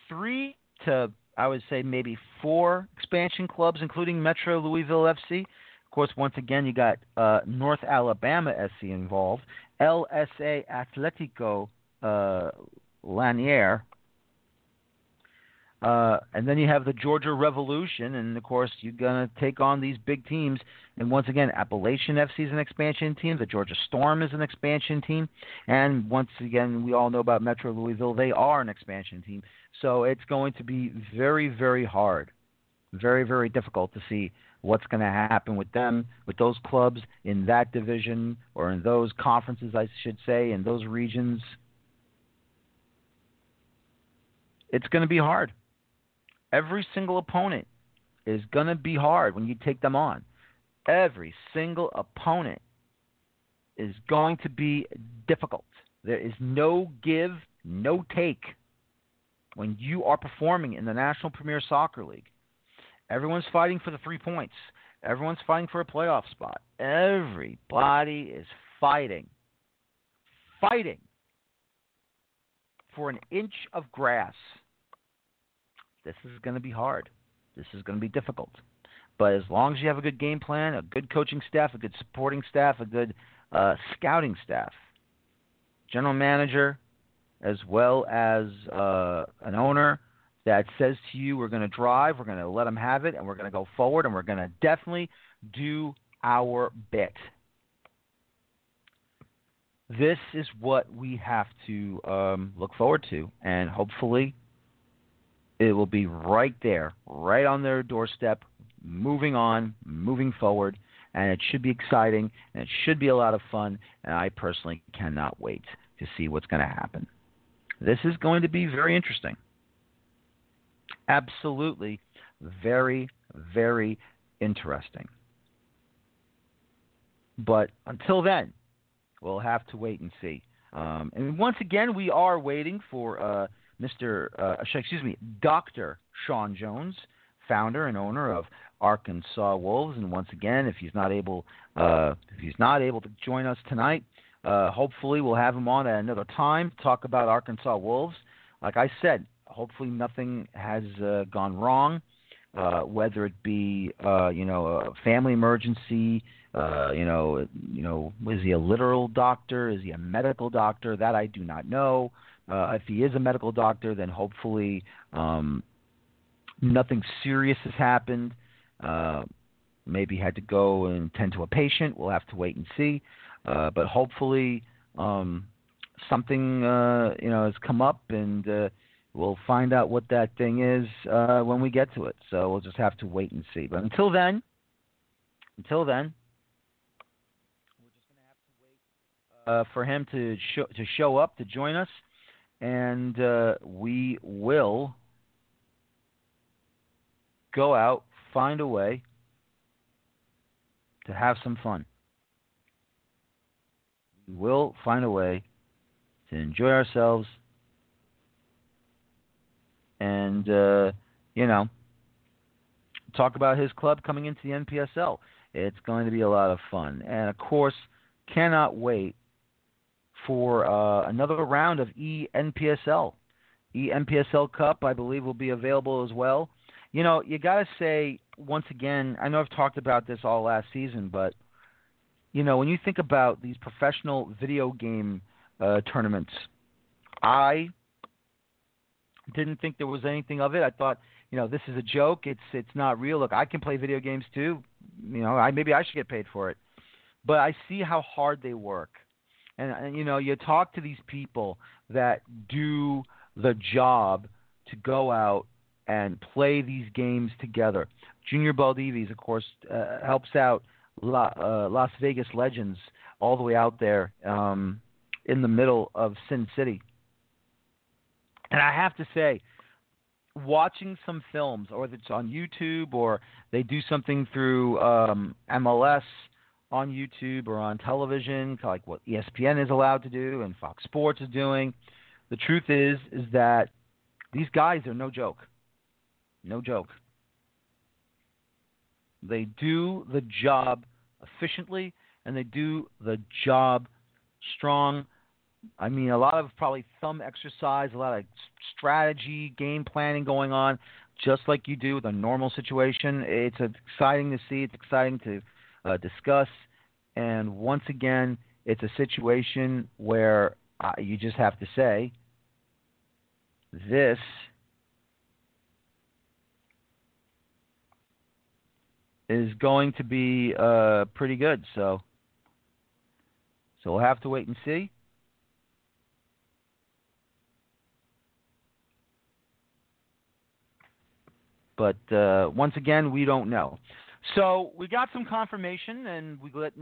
three to I would say maybe four expansion clubs, including Metro Louisville FC Of course, once again, you got uh, North Alabama SC involved, LSA Atletico uh, Lanier, uh, and then you have the Georgia Revolution, and of course you're gonna take on these big teams. And once again, Appalachian FC is an expansion team. The Georgia Storm is an expansion team, and once again, we all know about Metro Louisville. They are an expansion team. So it's going to be very, very hard, very, very difficult to see what's going to happen with them, with those clubs in that division or in those conferences, I should say, in those regions. It's going to be hard. Every single opponent is going to be hard when you take them on. Every single opponent is going to be difficult. There is no give, no take when you are performing in the National Premier Soccer League. Everyone's fighting for the three points. Everyone's fighting for a playoff spot. Everybody is fighting, fighting for an inch of grass. This is going to be hard. This is going to be difficult. But as long as you have a good game plan, a good coaching staff, a good supporting staff, a good uh, scouting staff, general manager, as well as uh, an owner that says to you, we're going to drive, we're going to let them have it, and we're going to go forward, and we're going to definitely do our bit. This is what we have to um, look forward to, and hopefully it will be right there, right on their doorstep, moving on, moving forward, and it should be exciting, and it should be a lot of fun, and I personally cannot wait to see what's going to happen. This is going to be very interesting absolutely very, very interesting. But until then, we'll have to wait and see. Um, and once again, we are waiting for uh, Mr. Uh, excuse me, Dr. Sean Jones, founder and owner of Arkansas Wolves. And once again, if he's not able, uh, if he's not able to join us tonight, uh, hopefully we'll have him on at another time to talk about Arkansas Wolves. Like I said, hopefully nothing has uh, gone wrong. Uh, whether it be uh, you know a family emergency, uh, you know you know is he a literal doctor? Is he a medical doctor? That I do not know. Uh, if he is a medical doctor, then hopefully um, nothing serious has happened. Uh, maybe had to go and tend to a patient. We'll have to wait and see. Uh, but hopefully um, something uh, you know has come up and. Uh, We'll find out what that thing is uh, when we get to it. So we'll just have to wait and see. But until then, until then, we're just going to have to wait uh, for him to show to show up to join us, and uh, we will go out, find a way to have some fun. We will find a way to enjoy ourselves and uh, you know talk about his club coming into the NPSL. It's going to be a lot of fun, and of course, cannot wait for uh, another round of ENPSL. ENPSL Cup, I believe, will be available as well. You know, you got to say once again. I know I've talked about this all last season, but you know, when you think about these professional video game uh, tournaments, I didn't think there was anything of it. I thought, you know, this is a joke. It's it's not real. Look, I can play video games too. You know, I maybe I should get paid for it. But I see how hard they work. And, and you know, you talk to these people that do the job to go out and play these games together. Junior Baldivis, of course, uh, helps out La, uh, Las Vegas Legends all the way out there um, in the middle of Sin City. And I have to say, watching some films, or it's on YouTube, or they do something through um, MLS on YouTube or on television, like what ESPN is allowed to do and Fox Sports is doing. The truth is, is that these guys are no joke. No joke. They do the job efficiently and they do the job strong I mean, a lot of probably thumb exercise, a lot of strategy, game planning going on, just like you do with a normal situation. It's exciting to see. It's exciting to uh, discuss. And once again, it's a situation where uh, you just have to say, this is going to be uh, pretty good. So, so we'll have to wait and see. But uh, once again, we don't know. So we got some confirmation, and we let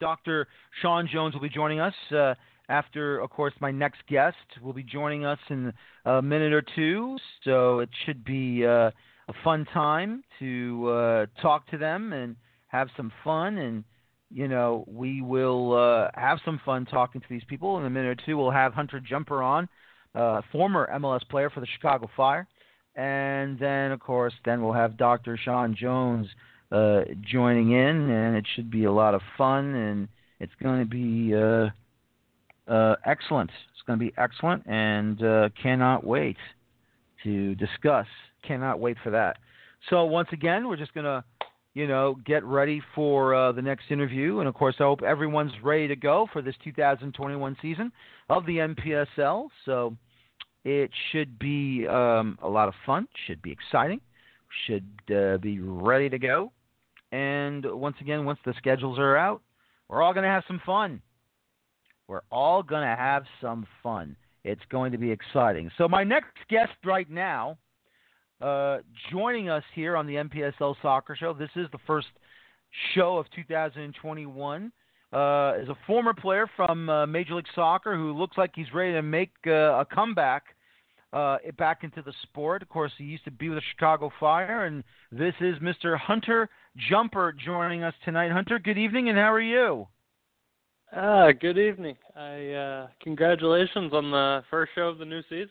Dr. Sean Jones will be joining us uh, after, of course, my next guest will be joining us in a minute or two. So it should be uh, a fun time to uh, talk to them and have some fun. And you know, we will uh, have some fun talking to these people. In a minute or two, we'll have Hunter Jumper on, uh, former MLS player for the Chicago Fire and then of course then we'll have Dr. Sean Jones uh, joining in, and it should be a lot of fun, and it's going to be uh, uh, excellent. It's going to be excellent, and uh, cannot wait to discuss. Cannot wait for that. So once again, we're just going to, you know, get ready for uh, the next interview, and of course, I hope everyone's ready to go for this 2021 season of the NPSL. So it should be um, a lot of fun. Should be exciting. Should uh, be ready to go. And once again, once the schedules are out, we're all going to have some fun. We're all going to have some fun. It's going to be exciting. So my next guest right now, uh, joining us here on the NPSL Soccer Show. This is the first show of 2021. Uh, is a former player from uh, Major League Soccer who looks like he's ready to make uh, a comeback uh, back into the sport. Of course, he used to be with the Chicago Fire, and this is Mr. Hunter Jumper joining us tonight. Hunter, good evening, and how are you? Ah, good evening. I uh, congratulations on the first show of the new season.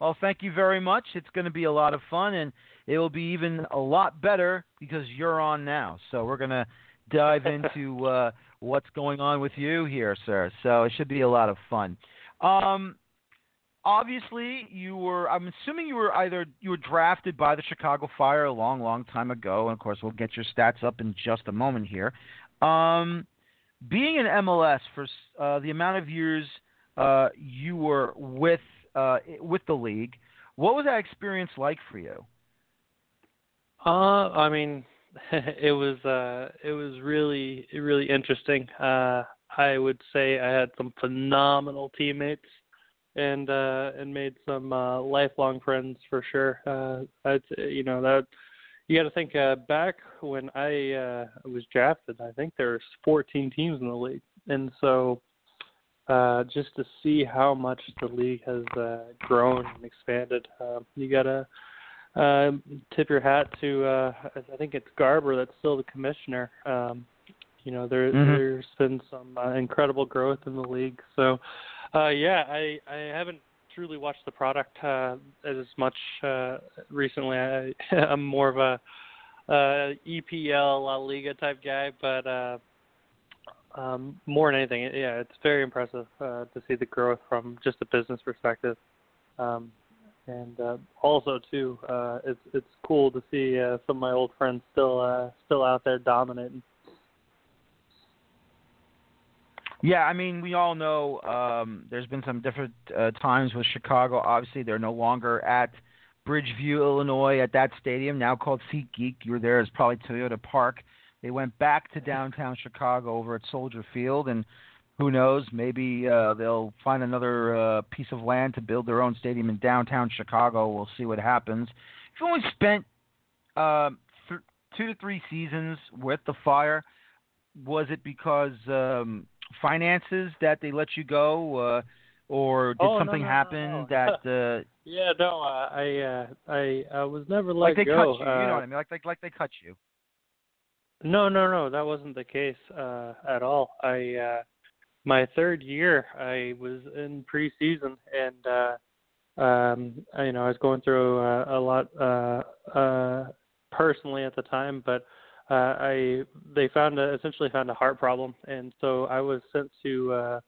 Well, thank you very much. It's going to be a lot of fun, and it will be even a lot better because you're on now. So we're going to dive [laughs] into uh, what's going on with you here, sir. So it should be a lot of fun. Um, obviously, you were. I'm assuming you were either you were drafted by the Chicago Fire a long, long time ago, and of course, we'll get your stats up in just a moment here. Um, being in MLS for uh, the amount of years uh, you were with uh, with the league, what was that experience like for you? Uh, I mean, [laughs] it was uh, it was really really interesting. Uh, I would say I had some phenomenal teammates and uh, and made some uh, lifelong friends for sure. Uh, I'd you know that you got to think uh, back when I uh, was drafted. I think there's 14 teams in the league, and so uh, just to see how much the league has uh, grown and expanded, uh, you gotta uh, tip your hat to. Uh, I think it's Garber that's still the commissioner. Um, you know, there mm-hmm. there's been some uh, incredible growth in the league. So, uh, yeah, I I haven't truly watched the product uh, as much uh, recently. I, [laughs] I'm more of a uh, EPL La Liga type guy, but uh, um, more than anything, yeah, it's very impressive uh, to see the growth from just a business perspective. Um, and uh, also too, uh, it's it's cool to see uh, some of my old friends still uh, still out there dominating. Yeah, I mean, we all know um, there's been some different uh, times with Chicago. Obviously, they're no longer at Bridgeview, Illinois, at that stadium now called SeatGeek. You were there as probably Toyota Park. They went back to downtown Chicago over at Soldier Field, and who knows, maybe uh, they'll find another uh, piece of land to build their own stadium in downtown Chicago. We'll see what happens. You've only spent uh, th- two to three seasons with the Fire. Was it because um, finances that they let you go, uh, or did oh, something no, no, happen no, that? [laughs] Uh, yeah, no, uh, I uh, I I was never let like they go. cut you, you know Uh, what I mean? Like like like they cut you. No, no, no, that wasn't the case uh, at all. I uh, my third year, I was in preseason, and uh, um, I, you know I was going through uh, a lot uh, uh, personally at the time, but uh, I they found a, essentially found a heart problem, and so I was sent to uh,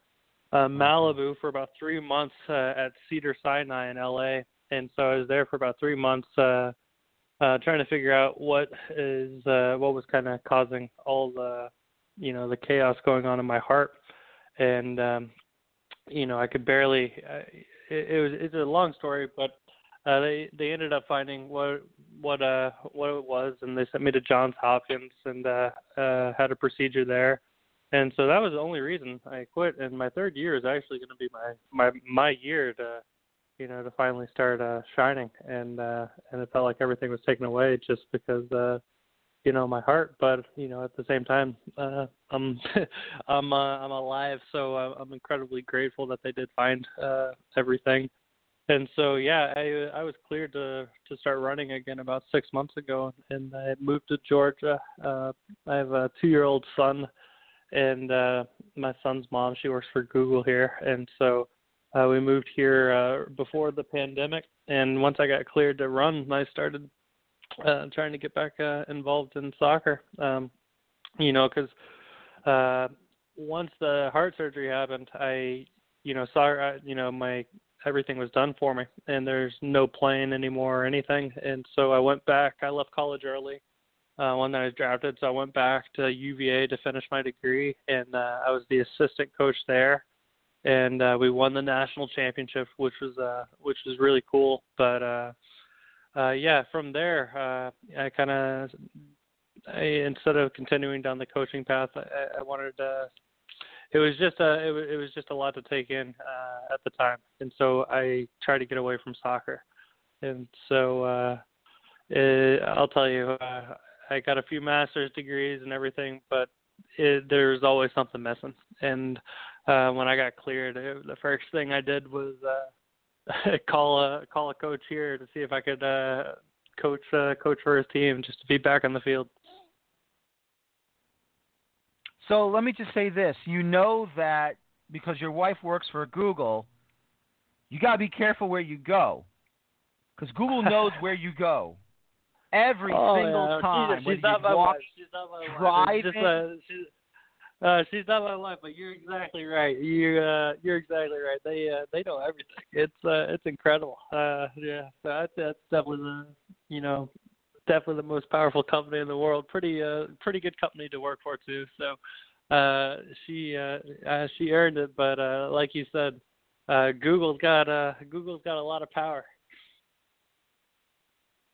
uh, Malibu for about three months uh, at Cedar Sinai in LA, and so I was there for about three months. Uh, uh, trying to figure out what is uh, what was kind of causing all the you know the chaos going on in my heart, and um, you know I could barely. Uh, it, it was it's a long story, but uh, they they ended up finding what what uh what it was, and they sent me to Johns Hopkins and uh, uh, had a procedure there, and so that was the only reason I quit. And my third year is actually going to be my my my year to you know to finally start uh, shining, and uh, and it felt like everything was taken away just because. uh you know my heart but you know at the same time uh i'm [laughs] i'm uh, i'm alive so uh, i'm incredibly grateful that they did find uh everything and so yeah i i was cleared to to start running again about six months ago and i moved to georgia. Uh i have a two year old son and uh my son's mom she works for google here. And so uh we moved here uh before the pandemic. And once i got cleared to run i started uh trying to get back uh involved in soccer. Um you know because uh once the heart surgery happened i you know uh, you know my everything was done for me and there's no playing anymore or anything. And so i went back. I left college early uh when i was drafted. So i went back to uva to finish my degree and uh i was the assistant coach there. And uh we won the national championship which was uh which was really cool. But uh uh yeah from there uh i kind of I, instead of continuing down the coaching path i i wanted to it was just a it was, it was just a lot to take in uh, at the time, and so I tried to get away from soccer, and so uh, it, I'll tell you, uh, I got a few master's degrees and everything, but it, there was always something missing. And uh, when I got cleared, it, the first thing I did was uh, [laughs] call a call a coach here to see if I could uh, coach uh, coach for his team, just to be back on the field. So let me just say this: you know that because your wife works for Google, you got to be careful where you go. because Google [laughs] knows where you go. Every oh, single yeah. time, she's, she's not my walk, wife. She's not my wife. driving. It's just, uh, she's, uh, she's not my wife, but you're exactly right. You uh, you're exactly right. They uh, they know everything. It's uh, it's incredible. Uh, yeah, so that's, that's definitely the you know definitely the most powerful company in the world. Pretty uh pretty good company to work for too. So uh she uh, uh she earned it, but uh like you said, uh Google's got uh Google's got a lot of power.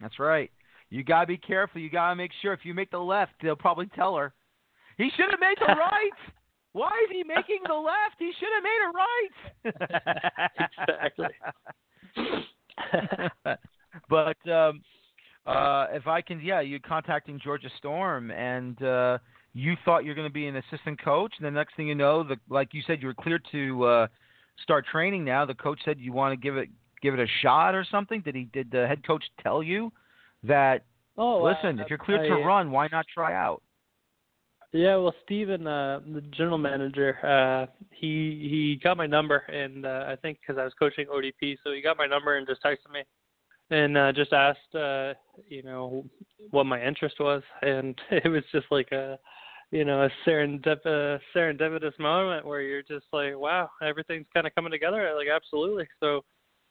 That's right. You gotta be careful. You gotta make sure if you make the left, they'll probably tell her. He should have made the [laughs] right. Why is he making the left? He should have made it right. [laughs] exactly. [laughs] but um uh if I can yeah, you're contacting Georgia Storm and uh you thought you're going to be an assistant coach and the next thing you know, the like you said you were cleared to uh start training now. The coach said you want to give it give it a shot or something. Did he did the head coach tell you that oh, listen, if you're cleared to run, why not try out? Yeah, well, Steven, uh, the general manager, uh, he he got my number, and uh, I think because I was coaching ODP, so he got my number and just texted me, and uh, just asked, uh, you know, what my interest was, and [laughs] it was just like a, you know, a serendip- uh, serendipitous moment where you're just like, wow, everything's kind of coming together. Like, absolutely. So,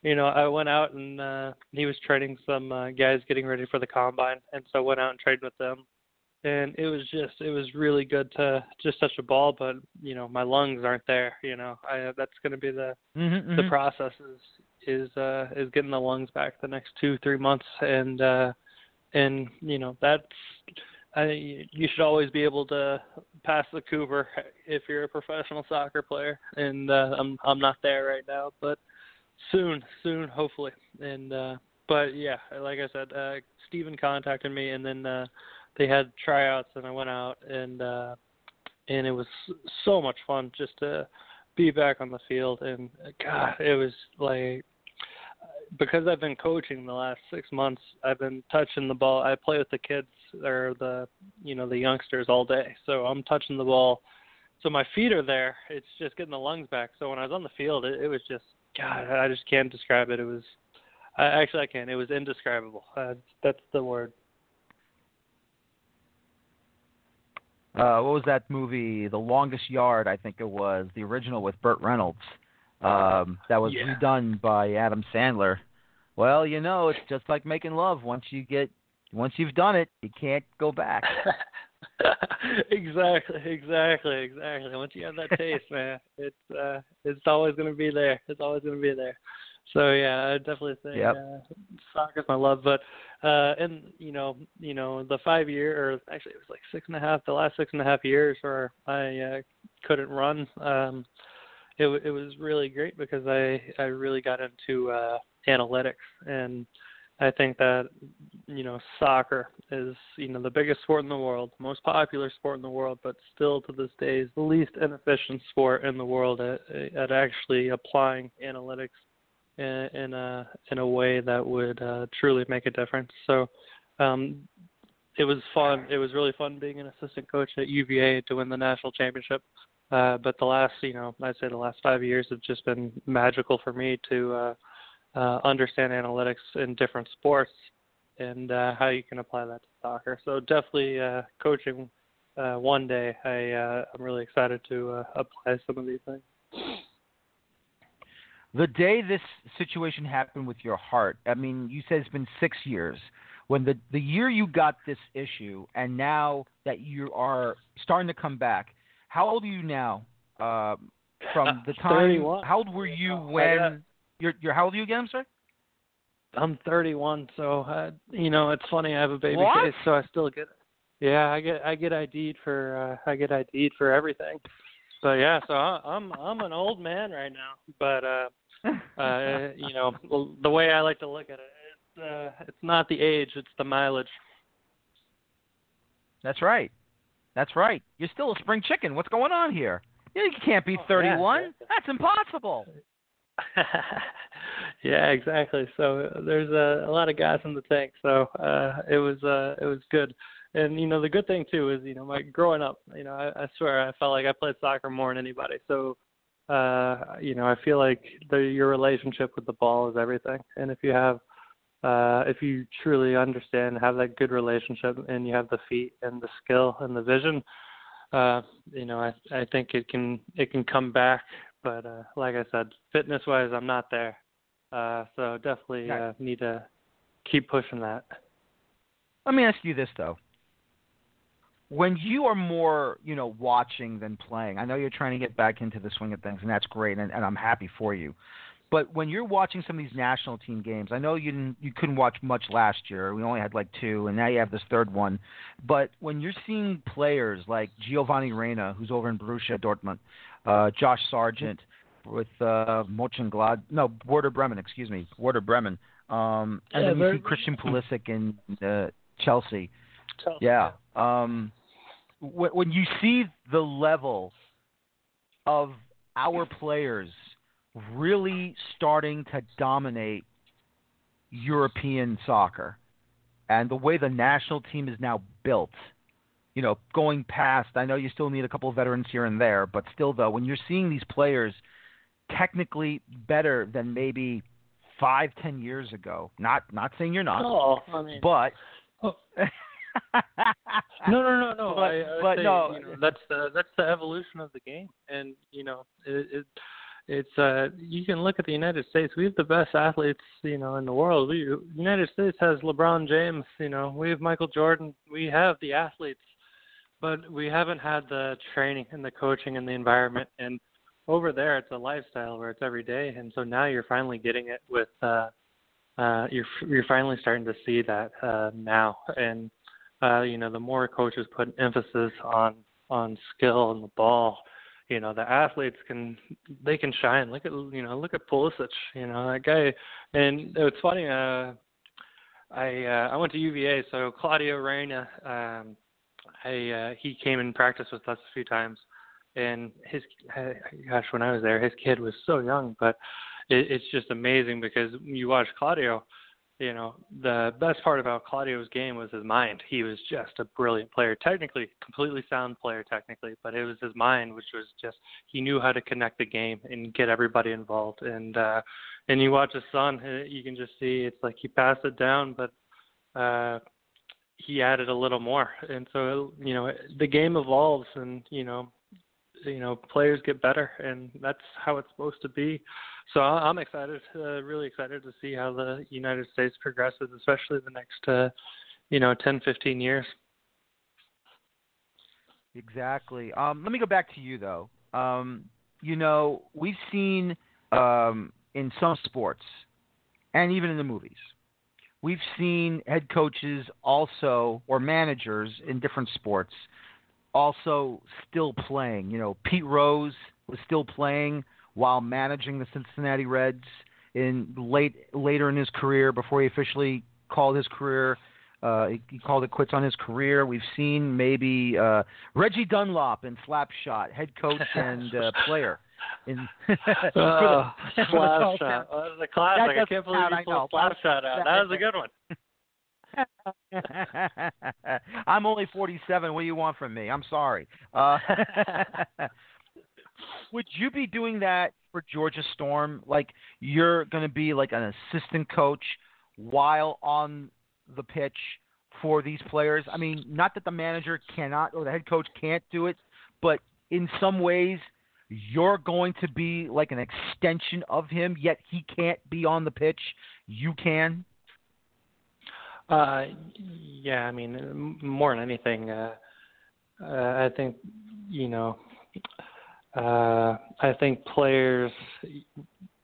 you know, I went out and uh, he was training some uh, guys getting ready for the combine, and so I went out and trained with them and it was just it was really good to just touch a ball but you know my lungs aren't there you know i that's going to be the mm-hmm, the process is is uh is getting the lungs back the next two three months. And uh and you know that's i you should always be able to pass the cooper if you're a professional soccer player. And uh i'm i'm not there right now but soon soon hopefully. And uh but yeah like i said uh Steven contacted me and then uh they had tryouts and I went out and uh and it was so much fun just to be back on the field and god it was like because I've been coaching the last 6 months I've been touching the ball. I play with the kids or the you know the youngsters all day so I'm touching the ball. So my feet are there. It's just getting the lungs back. So when I was on the field it, it was just god I just can't describe it. It was I, actually I can it was indescribable. Uh, that's the word uh, what was that movie? The Longest Yard, I think it was the original with Burt Reynolds. Um, that was yeah. redone by Adam Sandler. Well, you know, it's just like making love. Once you get, once you've done it, you can't go back. [laughs] exactly, exactly, exactly. Once you have that taste, [laughs] man, it's uh, it's always going to be there. It's always going to be there. So yeah, I definitely say yep. uh, soccer's my love. But uh, and you know, you know, the five year or actually it was like six and a half, the last six and a half years where I uh, couldn't run. Um, it it was really great because I I really got into uh, analytics and. I think that you know soccer is you know the biggest sport in the world, most popular sport in the world, but still to this day is the least inefficient sport in the world at, at actually applying analytics in, a in a way that would uh, truly make a difference. So um, it was fun. It was really fun being an assistant coach at UVA to win the national championship. Uh, but the last, you know, I'd say the last five years have just been magical for me to uh, uh, understand analytics in different sports and uh, how you can apply that to soccer. So definitely uh, coaching uh, one day. I uh, I'm really excited to uh, apply some of these things. The day this situation happened with your heart, I mean, you said it's been six years. When the the year you got this issue, and now that you are starting to come back, how old are you now? Uh, from the time, 31. how old were you when? You're, you're how old are you again? I'm sorry. I'm 31, so uh, you know it's funny. I have a baby what? face, so I still get. Yeah, I get I get ID'd for uh, I get ID'd for everything. But yeah, so I, I'm I'm an old man right now. But uh, [laughs] uh, you know the way I like to look at it, it's uh, it's not the age, it's the mileage. That's right. That's right. You're still a spring chicken. What's going on here? You can't be Oh, 31. yeah. That's impossible. [laughs] yeah, exactly. So uh, there's a, a lot of guys in the tank. So uh, it was uh, it was good. And you know the good thing too is you know my growing up, you know I, I swear I felt like I played soccer more than anybody. So uh, you know I feel like the, your relationship with the ball is everything. And if you have uh, if you truly understand, have that good relationship, and you have the feet and the skill and the vision, uh, you know, I I think it can it can come back. But uh, like I said, fitness wise, I'm not there. Uh, so definitely uh, need to keep pushing that. Let me ask you this though. When you are more, you know, watching than playing, I know you're trying to get back into the swing of things, and that's great, and, and I'm happy for you. But when you're watching some of these national team games, I know you didn't, you couldn't watch much last year. We only had like two, and now you have this third one. But when you're seeing players like Giovanni Reyna, who's over in Borussia Dortmund, uh, Josh Sargent with uh, Mönchengladbach, no Werder Bremen, excuse me, Werder Bremen, um, and yeah, then you see Christian Pulisic in uh, Chelsea. Chelsea. Yeah. Um, when, when you see the level of our players really starting to dominate European soccer and the way the national team is now built. You know, going past, I know you still need a couple of veterans here and there, but still, though, when you're seeing these players technically better than maybe five, ten years ago, not not saying you're not, oh, I mean, but oh. [laughs] no, no, no, no. But, I, I but say, no, you know, that's the that's the evolution of the game, and you know, it, it it's uh you can look at the United States. We have the best athletes, you know, in the world. We United States has LeBron James, you know, we have Michael Jordan. We have the athletes, but we haven't had the training and the coaching and the environment. And over there, it's a lifestyle where it's every day. And so now you're finally getting it with uh uh you're you're finally starting to see that uh now and uh you know the more coaches put emphasis on on skill and the ball you know the athletes can they can shine. Look at you know look at Pulisic, you know that guy. And it's funny. Uh, I uh, I went to UVA, so Claudio Reyna, um, I uh, he came and practiced with us a few times, and his gosh when I was there, his kid was so young, but it, it's just amazing because you watch Claudio you know, the best part about Claudio's game was his mind. He was just a brilliant player, technically, completely sound player technically, but it was his mind, which was just he knew how to connect the game and get everybody involved. And uh, and you watch his son, uh, you can just see it's like he passed it down, but uh, he added a little more. And so you know, the game evolves, and you know, you know, players get better, and that's how it's supposed to be so I'm excited, uh, really excited to see how the United States progresses, especially the next, uh, you know, 10, 15 years. Exactly. Um, let me go back to you though. Um, you know, we've seen um, in some sports, and even in the movies, we've seen head coaches also or managers in different sports also still playing. You know, Pete Rose was still playing while managing the Cincinnati Reds in late later in his career before he officially called his career. Uh, he, he called it quits on his career. We've seen maybe uh, Reggie Dunlop in Slapshot, head coach [laughs] and uh, player. In oh, Slapshot. Oh, that was a classic. I can't believe you pulled Slapshot out. That was a good one. [laughs] I'm only 47. What do you want from me? I'm sorry. Uh, [laughs] would you be doing that for Georgia Storm? Like you're going to be like an assistant coach while on the pitch for these players? I mean, not that the manager cannot or the head coach can't do it, but in some ways you're going to be like an extension of him, yet he can't be on the pitch. You can. Uh, yeah, I mean, more than anything, uh, uh, I think you know uh, I think players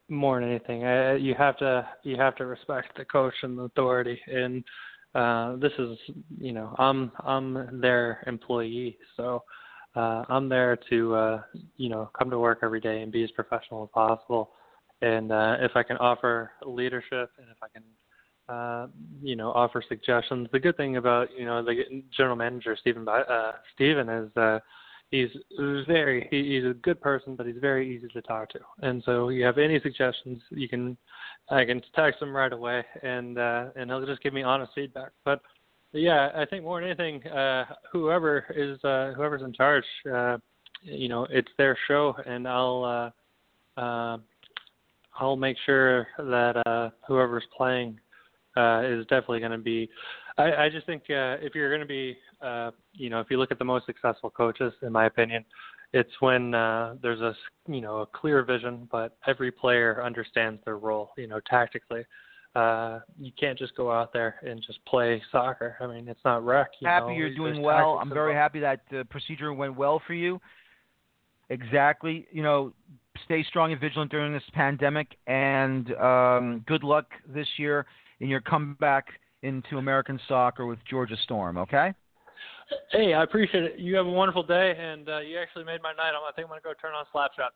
more than anything, I, you have to you have to respect the coach and the authority. And uh, this is, you know, I'm I'm their employee, so uh, I'm there to, uh, you know, come to work every day and be as professional as possible. And uh, if I can offer leadership, and if I can uh, you know, offer suggestions. The good thing about you know the general manager Stephen uh, Stephen is uh, he's very he's a good person, but he's very easy to talk to. And so you have any suggestions, you can I can text him right away, and uh, and he'll just give me honest feedback. But yeah, I think more than anything, uh, whoever is uh, whoever's in charge, uh, you know, it's their show, and I'll uh, uh, I'll make sure that uh, whoever's playing uh, is definitely going to be. I, I just think uh, if you're going to be, uh, you know, if you look at the most successful coaches, in my opinion, it's when uh, there's a you know a clear vision, but every player understands their role. You know, tactically, uh, you can't just go out there and just play soccer. I mean, it's not rec. You happy know, you're doing well. I'm very involved. happy that the procedure went well for you. Exactly. You know, stay strong and vigilant during this pandemic, and um, good luck this year in your comeback into American soccer with Georgia Storm. Okay. Hey, I appreciate it. You have a wonderful day, and uh, you actually made my night. I'm, I think I'm going to go turn on Slapshot.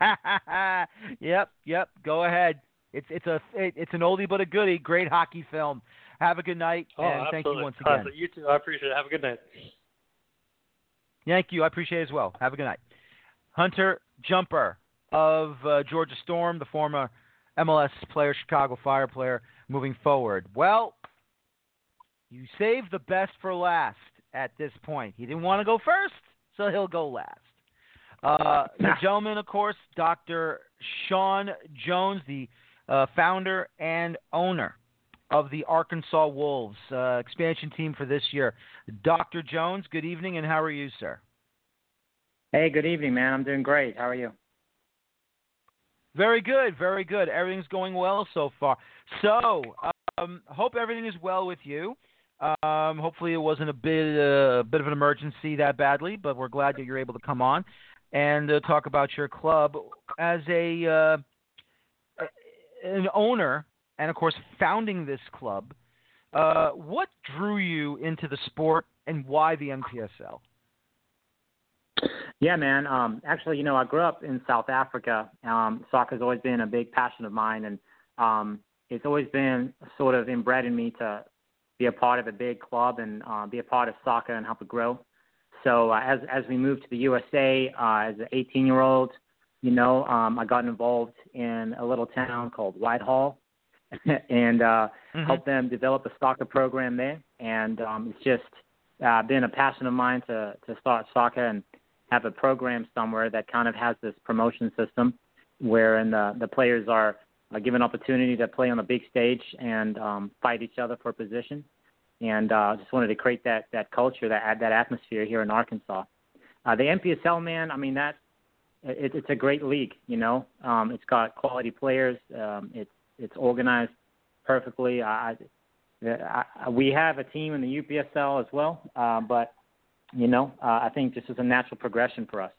[laughs] yep, yep. Go ahead. It's it's a it, it's an oldie but a goodie. Great hockey film. Have a good night, Oh, and thank you once again. You too. I appreciate it. Have a good night. Thank you. I appreciate it as well. Have a good night. Hunter Jumper of uh, Georgia Storm, the former MLS player, Chicago Fire player, moving forward. Well, you saved the best for last at this point. He didn't want to go first, so he'll go last. Uh, the gentleman, of course, Dr. Sean Jones, the uh, founder and owner of the Arkansas Wolves uh, expansion team for this year. Dr. Jones, good evening, and how are you, sir? Hey, good evening, man. I'm doing great. How are you? Very good, very good. Everything's going well so far. So, um, hope everything is well with you. Um, hopefully, it wasn't a bit uh, a bit of an emergency that badly, but we're glad that you're able to come on and uh, talk about your club as a uh, an owner and, of course, founding this club. Uh, what drew you into the sport, and why the NPSL? Yeah, man. Um, actually, you know, I grew up in South Africa. Um, soccer's always been a big passion of mine, and um, it's always been sort of inbred in me to be a part of a big club and uh, be a part of soccer and help it grow. So uh, as as we moved to the USA uh, as an 18 year old, you know, um, I got involved in a little town called Whitehall, [laughs] and uh, Mhm. helped them develop a soccer program there. And um, it's just uh, been a passion of mine to to start soccer and have a program somewhere that kind of has this promotion system, wherein the the players are, are given opportunity to play on the big stage and um, fight each other for position. And uh, just wanted to create that that culture, that that atmosphere here in Arkansas. Uh, the NPSL, man, I mean that it, it's a great league. You know, um, it's got quality players. Um, it's it's organized perfectly. I, I, I, we have a team in the UPSL as well, uh, but you know, uh, I think this is a natural progression for us.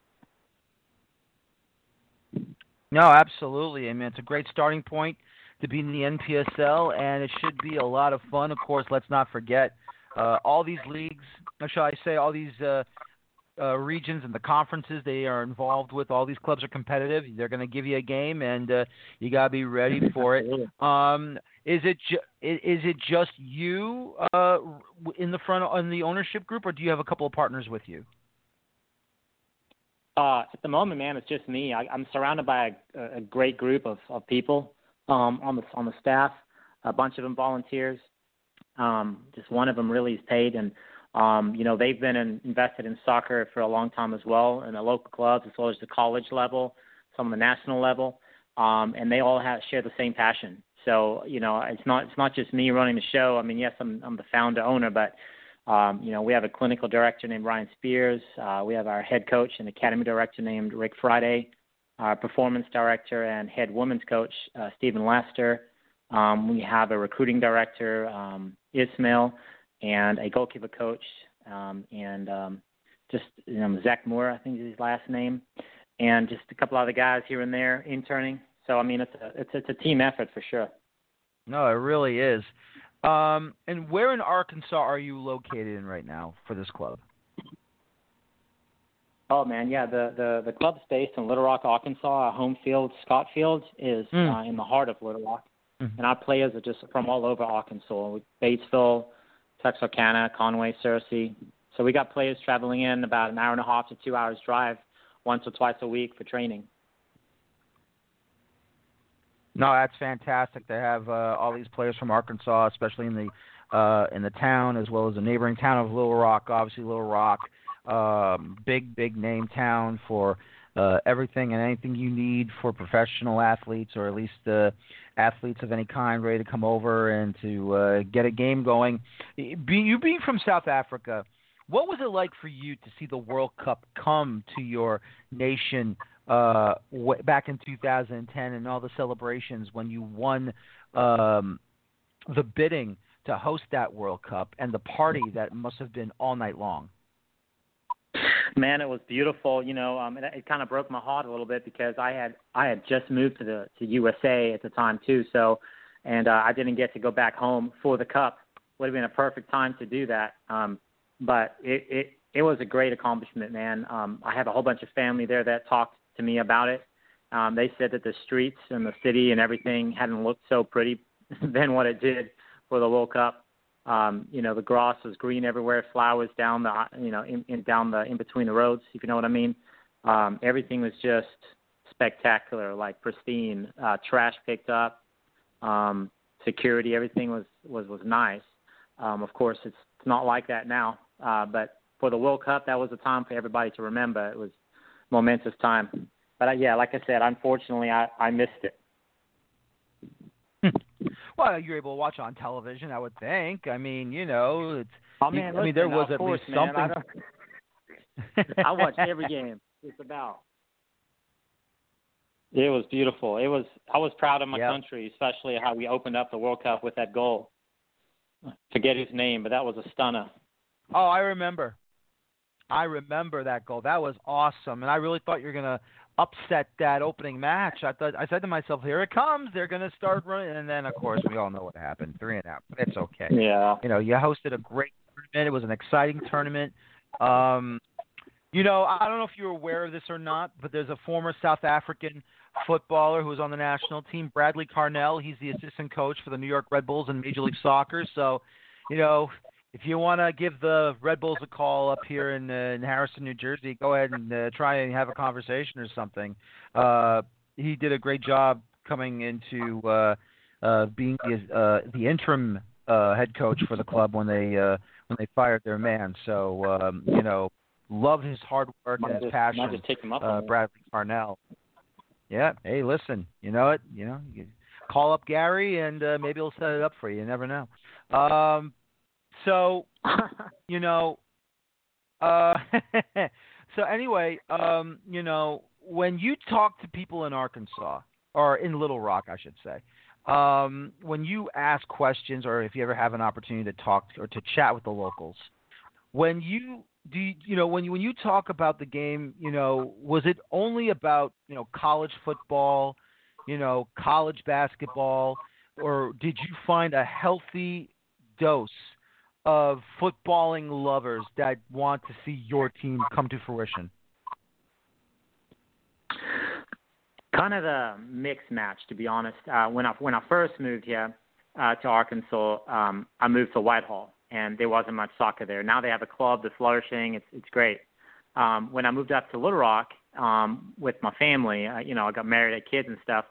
No, absolutely. I mean, it's a great starting point to be in the NPSL, and it should be a lot of fun. Of course, let's not forget uh, all these leagues, shall I say, all these uh, uh, regions and the conferences they are involved with. All these clubs are competitive. They're going to give you a game, and uh, you got to be ready [laughs] for it. Um, is it ju- is it just you uh, in the front in the ownership group, or do you have a couple of partners with you? Uh, at the moment, man, it's just me. I, I'm surrounded by a, a great group of, of people um, on the on the staff. A bunch of them volunteers. Um, just one of them really is paid, and um, you know they've been in, invested in soccer for a long time as well, in the local clubs as well as the college level, some of the national level, um, and they all have share the same passion. So you know it's not it's not just me running the show. I mean, yes, I'm I'm the founder owner, but um, you know, we have a clinical director named Ryan Spears. Uh, we have our head coach and academy director named Rick Friday. Our performance director and head women's coach uh, Stephen Lester. Um, we have a recruiting director um, Ismail, and a goalkeeper coach, um, and um, just you know, Zach Moore, I think is his last name, and just a couple other guys here and there interning. So I mean, it's a it's it's a team effort for sure. No, it really is. Um, and where in Arkansas are you located in right now for this club? Oh man, yeah. The the the club's based in Little Rock, Arkansas. Our home field, Scott Field, is Mm. uh, in the heart of Little Rock, Mhm. and our players are just from all over Arkansas. Batesville, Texarkana, Conway, Searcy. So we got players traveling in about an hour and a half to two hours drive, once or twice a week for training. No, that's fantastic to have uh, all these players from Arkansas, especially in the uh, in the town as well as the neighboring town of Little Rock. Obviously, Little Rock, um, big big name town for uh, everything and anything you need for professional athletes, or at least uh, athletes of any kind ready to come over and to uh, get a game going. You being from South Africa, what was it like for you to see the World Cup come to your nation uh, back in 2010 and all the celebrations when you won um, the bidding to host that World Cup and the party that must have been all night long? Man, it was beautiful. You know, um, it, it kind of broke my heart a little bit because I had I had just moved to the to USA at the time too. So, and uh, I didn't get to go back home for the cup. Would have been a perfect time to do that. Um, but it it it was a great accomplishment, man. Um, I have a whole bunch of family there that talked to me about it. Um, they said that the streets and the city and everything hadn't looked so pretty [laughs] than what it did for the World Cup. Um, you know, the grass was green everywhere, flowers down the, you know, in, in down the in between the roads, if you know what I mean. Um, everything was just spectacular, like pristine. Uh, trash picked up, um, security, everything was was was nice. Um, of course, it's, not like that now. Uh, but for the World Cup, that was a time for everybody to remember. It was momentous time. But uh, yeah, like I said, unfortunately, I I missed it. Well, you're able to watch on television, I would think. I mean, you know, it's. Oh man, you, I mean, there was at course, least man, something. I, [laughs] I watch every game. It's about. It was beautiful. It was. I was proud of my Yep. country, especially how we opened up the World Cup with that goal. Forget his name, but that was a stunner. Oh, I remember. I remember that goal. That was awesome, and I really thought you were gonna upset that opening match. I thought I said to myself, "Here it comes! They're gonna start running," and then of course we all know what happened. Three and out. But it's okay. Yeah. You know, you hosted a great tournament. It was an exciting tournament. Um, you know, I don't know if you're aware of this or not, but there's a former South African footballer who was on the national team, Bradley Carnell. He's the assistant coach for the New York Red Bulls in Major League Soccer. So, you know, if you want to give the Red Bulls a call up here in, uh, in Harrison, New Jersey, go ahead and uh, try and have a conversation or something. Uh, he did a great job coming into uh, uh, being the, uh, the interim uh, head coach for the club when they uh, when they fired their man. So um, you know, love his hard work Might and his just, passion. just take him up Uh. Bradley Carnell. Yeah. Hey, listen. You know it. You know, you call up Gary and uh, maybe he'll set it up for you. You never know. Um, so [laughs] you know, uh, [laughs] so anyway, um, you know, when you talk to people in Arkansas or in Little Rock, I should say, um, when you ask questions or if you ever have an opportunity to talk or to chat with the locals, when you do you, you know when you when you talk about the game, you know, was it only about you know college football, you know, college basketball, or did you find a healthy dose of footballing lovers that want to see your team come to fruition? kind of a mixed match, to be honest. Uh, when I when I first moved here uh, to Arkansas, um, I moved to Whitehall, and there wasn't much soccer there. Now they have a club that's flourishing. It's it's great. Um, when I moved up to Little Rock um, with my family, uh, you know, I got married, had kids and stuff.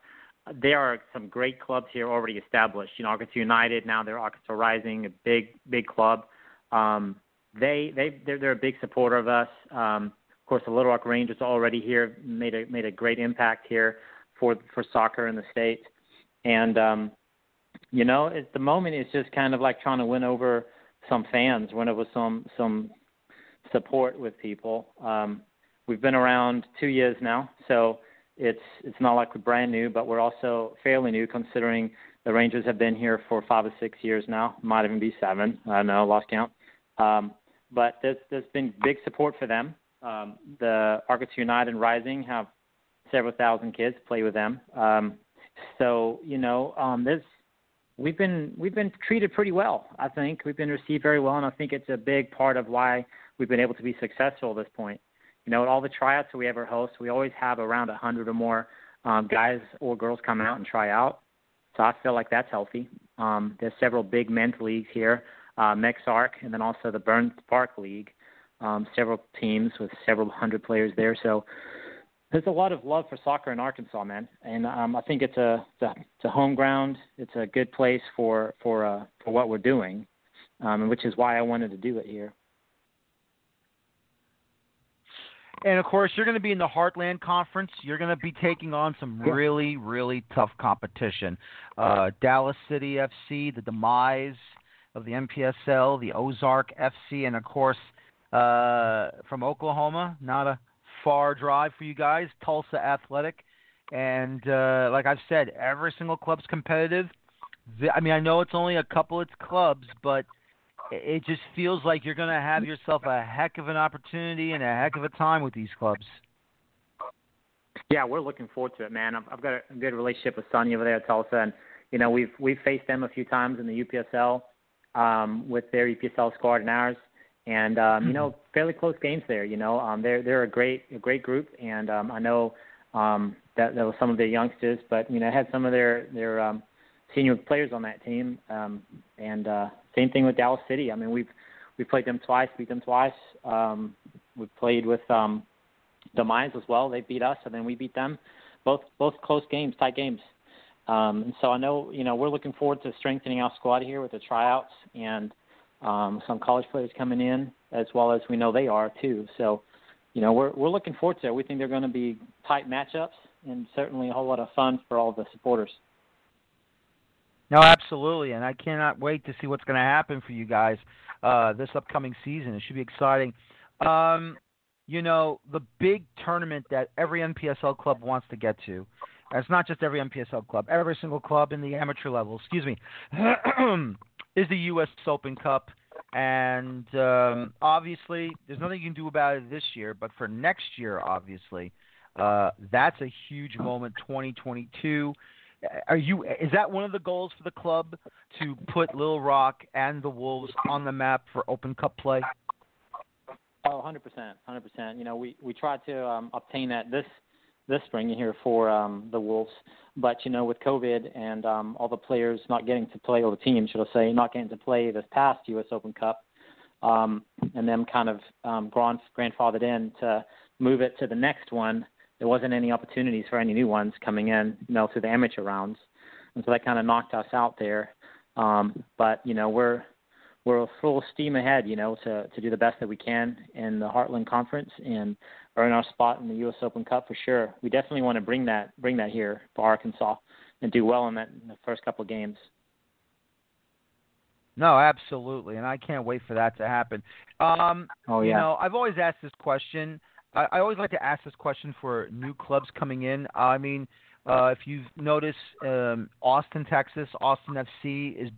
There are some great clubs here already established. You know, Arkansas United now they're Arkansas Rising, a big big club. Um, they they they're, they're a big supporter of us. Um, of course, the Little Rock Rangers already here made a made a great impact here for for soccer in the state. And um, you know, at the moment, it's just kind of like trying to win over some fans, win over some some support with people. Um, we've been around two years now, so it's it's not like we're brand new, but we're also fairly new considering the Rangers have been here for five or six years now. Might even be seven. I don't know, lost count. Um, but there's there's been big support for them. Um, the Arkansas United and Rising have several thousand kids play with them. Um, so you know, um, we've been we've been treated pretty well. I think we've been received very well, and I think it's a big part of why we've been able to be successful at this point. You know, at all the tryouts that we ever host, we always have around a hundred or more um, guys or girls come out and try out. So I feel like that's healthy. Um, there's several big men's leagues here, uh, MexArc, and then also the Burns Park League. Um, several teams with several hundred players there. So there's a lot of love for soccer in Arkansas, man, and um, I think it's a, it's a it's a home ground. It's a good place for for uh, for what we're doing, um, which is why I wanted to do it here. And of course, you're going to be in the Heartland Conference. You're going to be taking on some really, really tough competition. Uh, Dallas City FC, the Demize of the NPSL, the Ozark FC, and of course, uh, from Oklahoma, not a far drive for you guys, Tulsa Athletic. And uh, like I've said, every single club's competitive. I mean, I know it's only a couple of clubs, but it just feels like you're going to have yourself a heck of an opportunity and a heck of a time with these clubs. Yeah, we're looking forward to it, man. I've, I've got a good relationship with Sonny over there at Tulsa, and you know we've we've faced them a few times in the UPSL um, with their UPSL squad and ours, and um, you know mm-hmm. fairly close games there. You know, um, they're they're a great a great group, and um, I know um, that that was some of their youngsters, but you know had some of their their um, senior players on that team, um, and uh, same thing with Dallas City. I mean, we've we played them twice, beat them twice. Um, we played with um, the Mines as well. They beat us, and then we beat them. Both both close games, tight games. Um, and so I know you know we're looking forward to strengthening our squad here with the tryouts and um, some college players coming in, as well as we know they are too. So you know we're we're looking forward to it. We think they're going to be tight matchups and certainly a whole lot of fun for all the supporters. No, absolutely, and I cannot wait to see what's going to happen for you guys uh, this upcoming season. It should be exciting. Um, you know, the big tournament that every NPSL club wants to get to. it's not just every NPSL club. Every single club in the amateur level, excuse me, [clears throat] is the U.S. Open Cup. And um, obviously, there's nothing you can do about it this year. But for next year, obviously, uh, that's a huge moment. 2022 are you is that one of the goals for the club to put Little Rock and the Wolves on the map for Open Cup play? Oh, 100%, 100%. You know, we we tried to um, obtain that this this spring here for um, the Wolves, but you know, with COVID and um, all the players not getting to play, or the team, should I say, not getting to play this past U.S. Open Cup, um, and them kind of um, grand, grandfathered in to move it to the next one there wasn't any opportunities for any new ones coming in, you know, through the amateur rounds, and so that kind of knocked us out there. Um, but you know, we're we're full steam ahead, you know, to to do the best that we can in the Heartland Conference and earn our spot in the U.S. Open Cup for sure. We definitely want to bring that bring that here for Arkansas and do well in that in the first couple of games. No, absolutely, and I can't wait for that to happen. Um, oh yeah. You know, I've always asked this question. I, I always like to ask this question for new clubs coming in. I mean, uh, if you've noticed, um, Austin, Texas, Austin FC is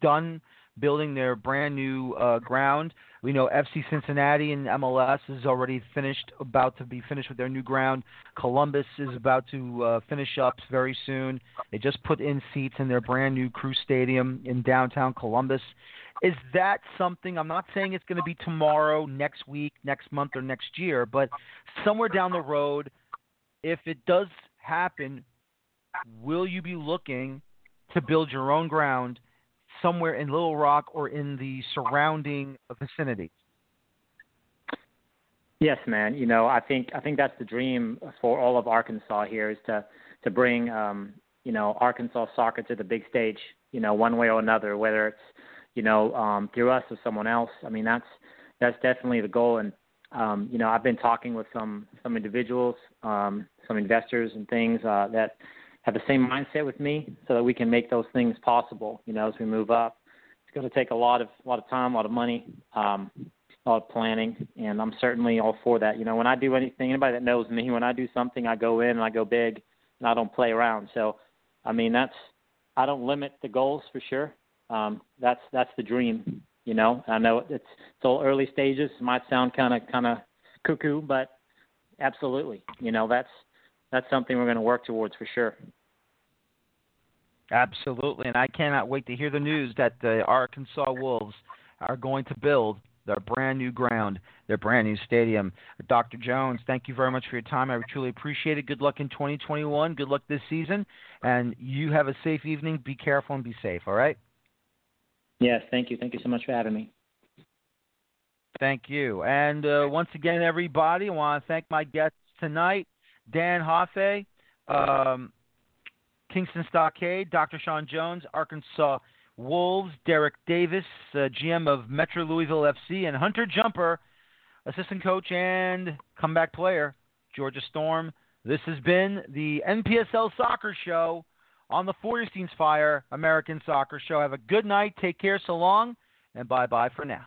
done building their brand new uh, ground. We know FC Cincinnati and MLS is already finished, about to be finished with their new ground. Columbus is about to uh, finish up very soon. They just put in seats in their brand new Crew Stadium in downtown Columbus. Is that something? I'm not saying it's going to be tomorrow, next week, next month, or next year, but somewhere down the road, if it does happen, will you be looking to build your own ground somewhere in Little Rock or in the surrounding vicinity? Yes, man. You know, I think I think that's the dream for all of Arkansas here is to to bring um, you know Arkansas soccer to the big stage. You know, one way or another, whether it's you know, um, through us or someone else. I mean, that's that's definitely the goal. And um, you know, I've been talking with some some individuals, um, some investors, and things uh, that have the same mindset with me, so that we can make those things possible. You know, as we move up, it's going to take a lot of a lot of time, a lot of money, um, a lot of planning, and I'm certainly all for that. You know, when I do anything, anybody that knows me, when I do something, I go in and I go big, and I don't play around. So, I mean, that's I don't limit the goals for sure um, that's that's the dream. You know, I know it's it's still early stages. It might sound kind of kind of cuckoo, but absolutely, you know, that's that's something we're going to work towards for sure. Absolutely, and I cannot wait to hear the news that the Arkansas Wolves are going to build their brand new ground, their brand new stadium. Dr. Jones, thank you very much for your time. I truly appreciate it. Good luck in 2021. Good luck this season, and you have a safe evening. Be careful and be safe. All right. Yes, thank you. Thank you so much for having me. Thank you. And uh, once again, everybody, I want to thank my guests tonight Dan Hoffe, um, Kingston Stockade, Dr. Sean Jones, Arkansas Wolves, Derek Davis, uh, GM of Metro Louisville FC, and Hunter Jumper, assistant coach and comeback player, Georgia Storm. This has been the NPSL Soccer Show on the Feuerstein's Fire American Soccer Show. Have a good night. Take care. So long, and bye bye for now.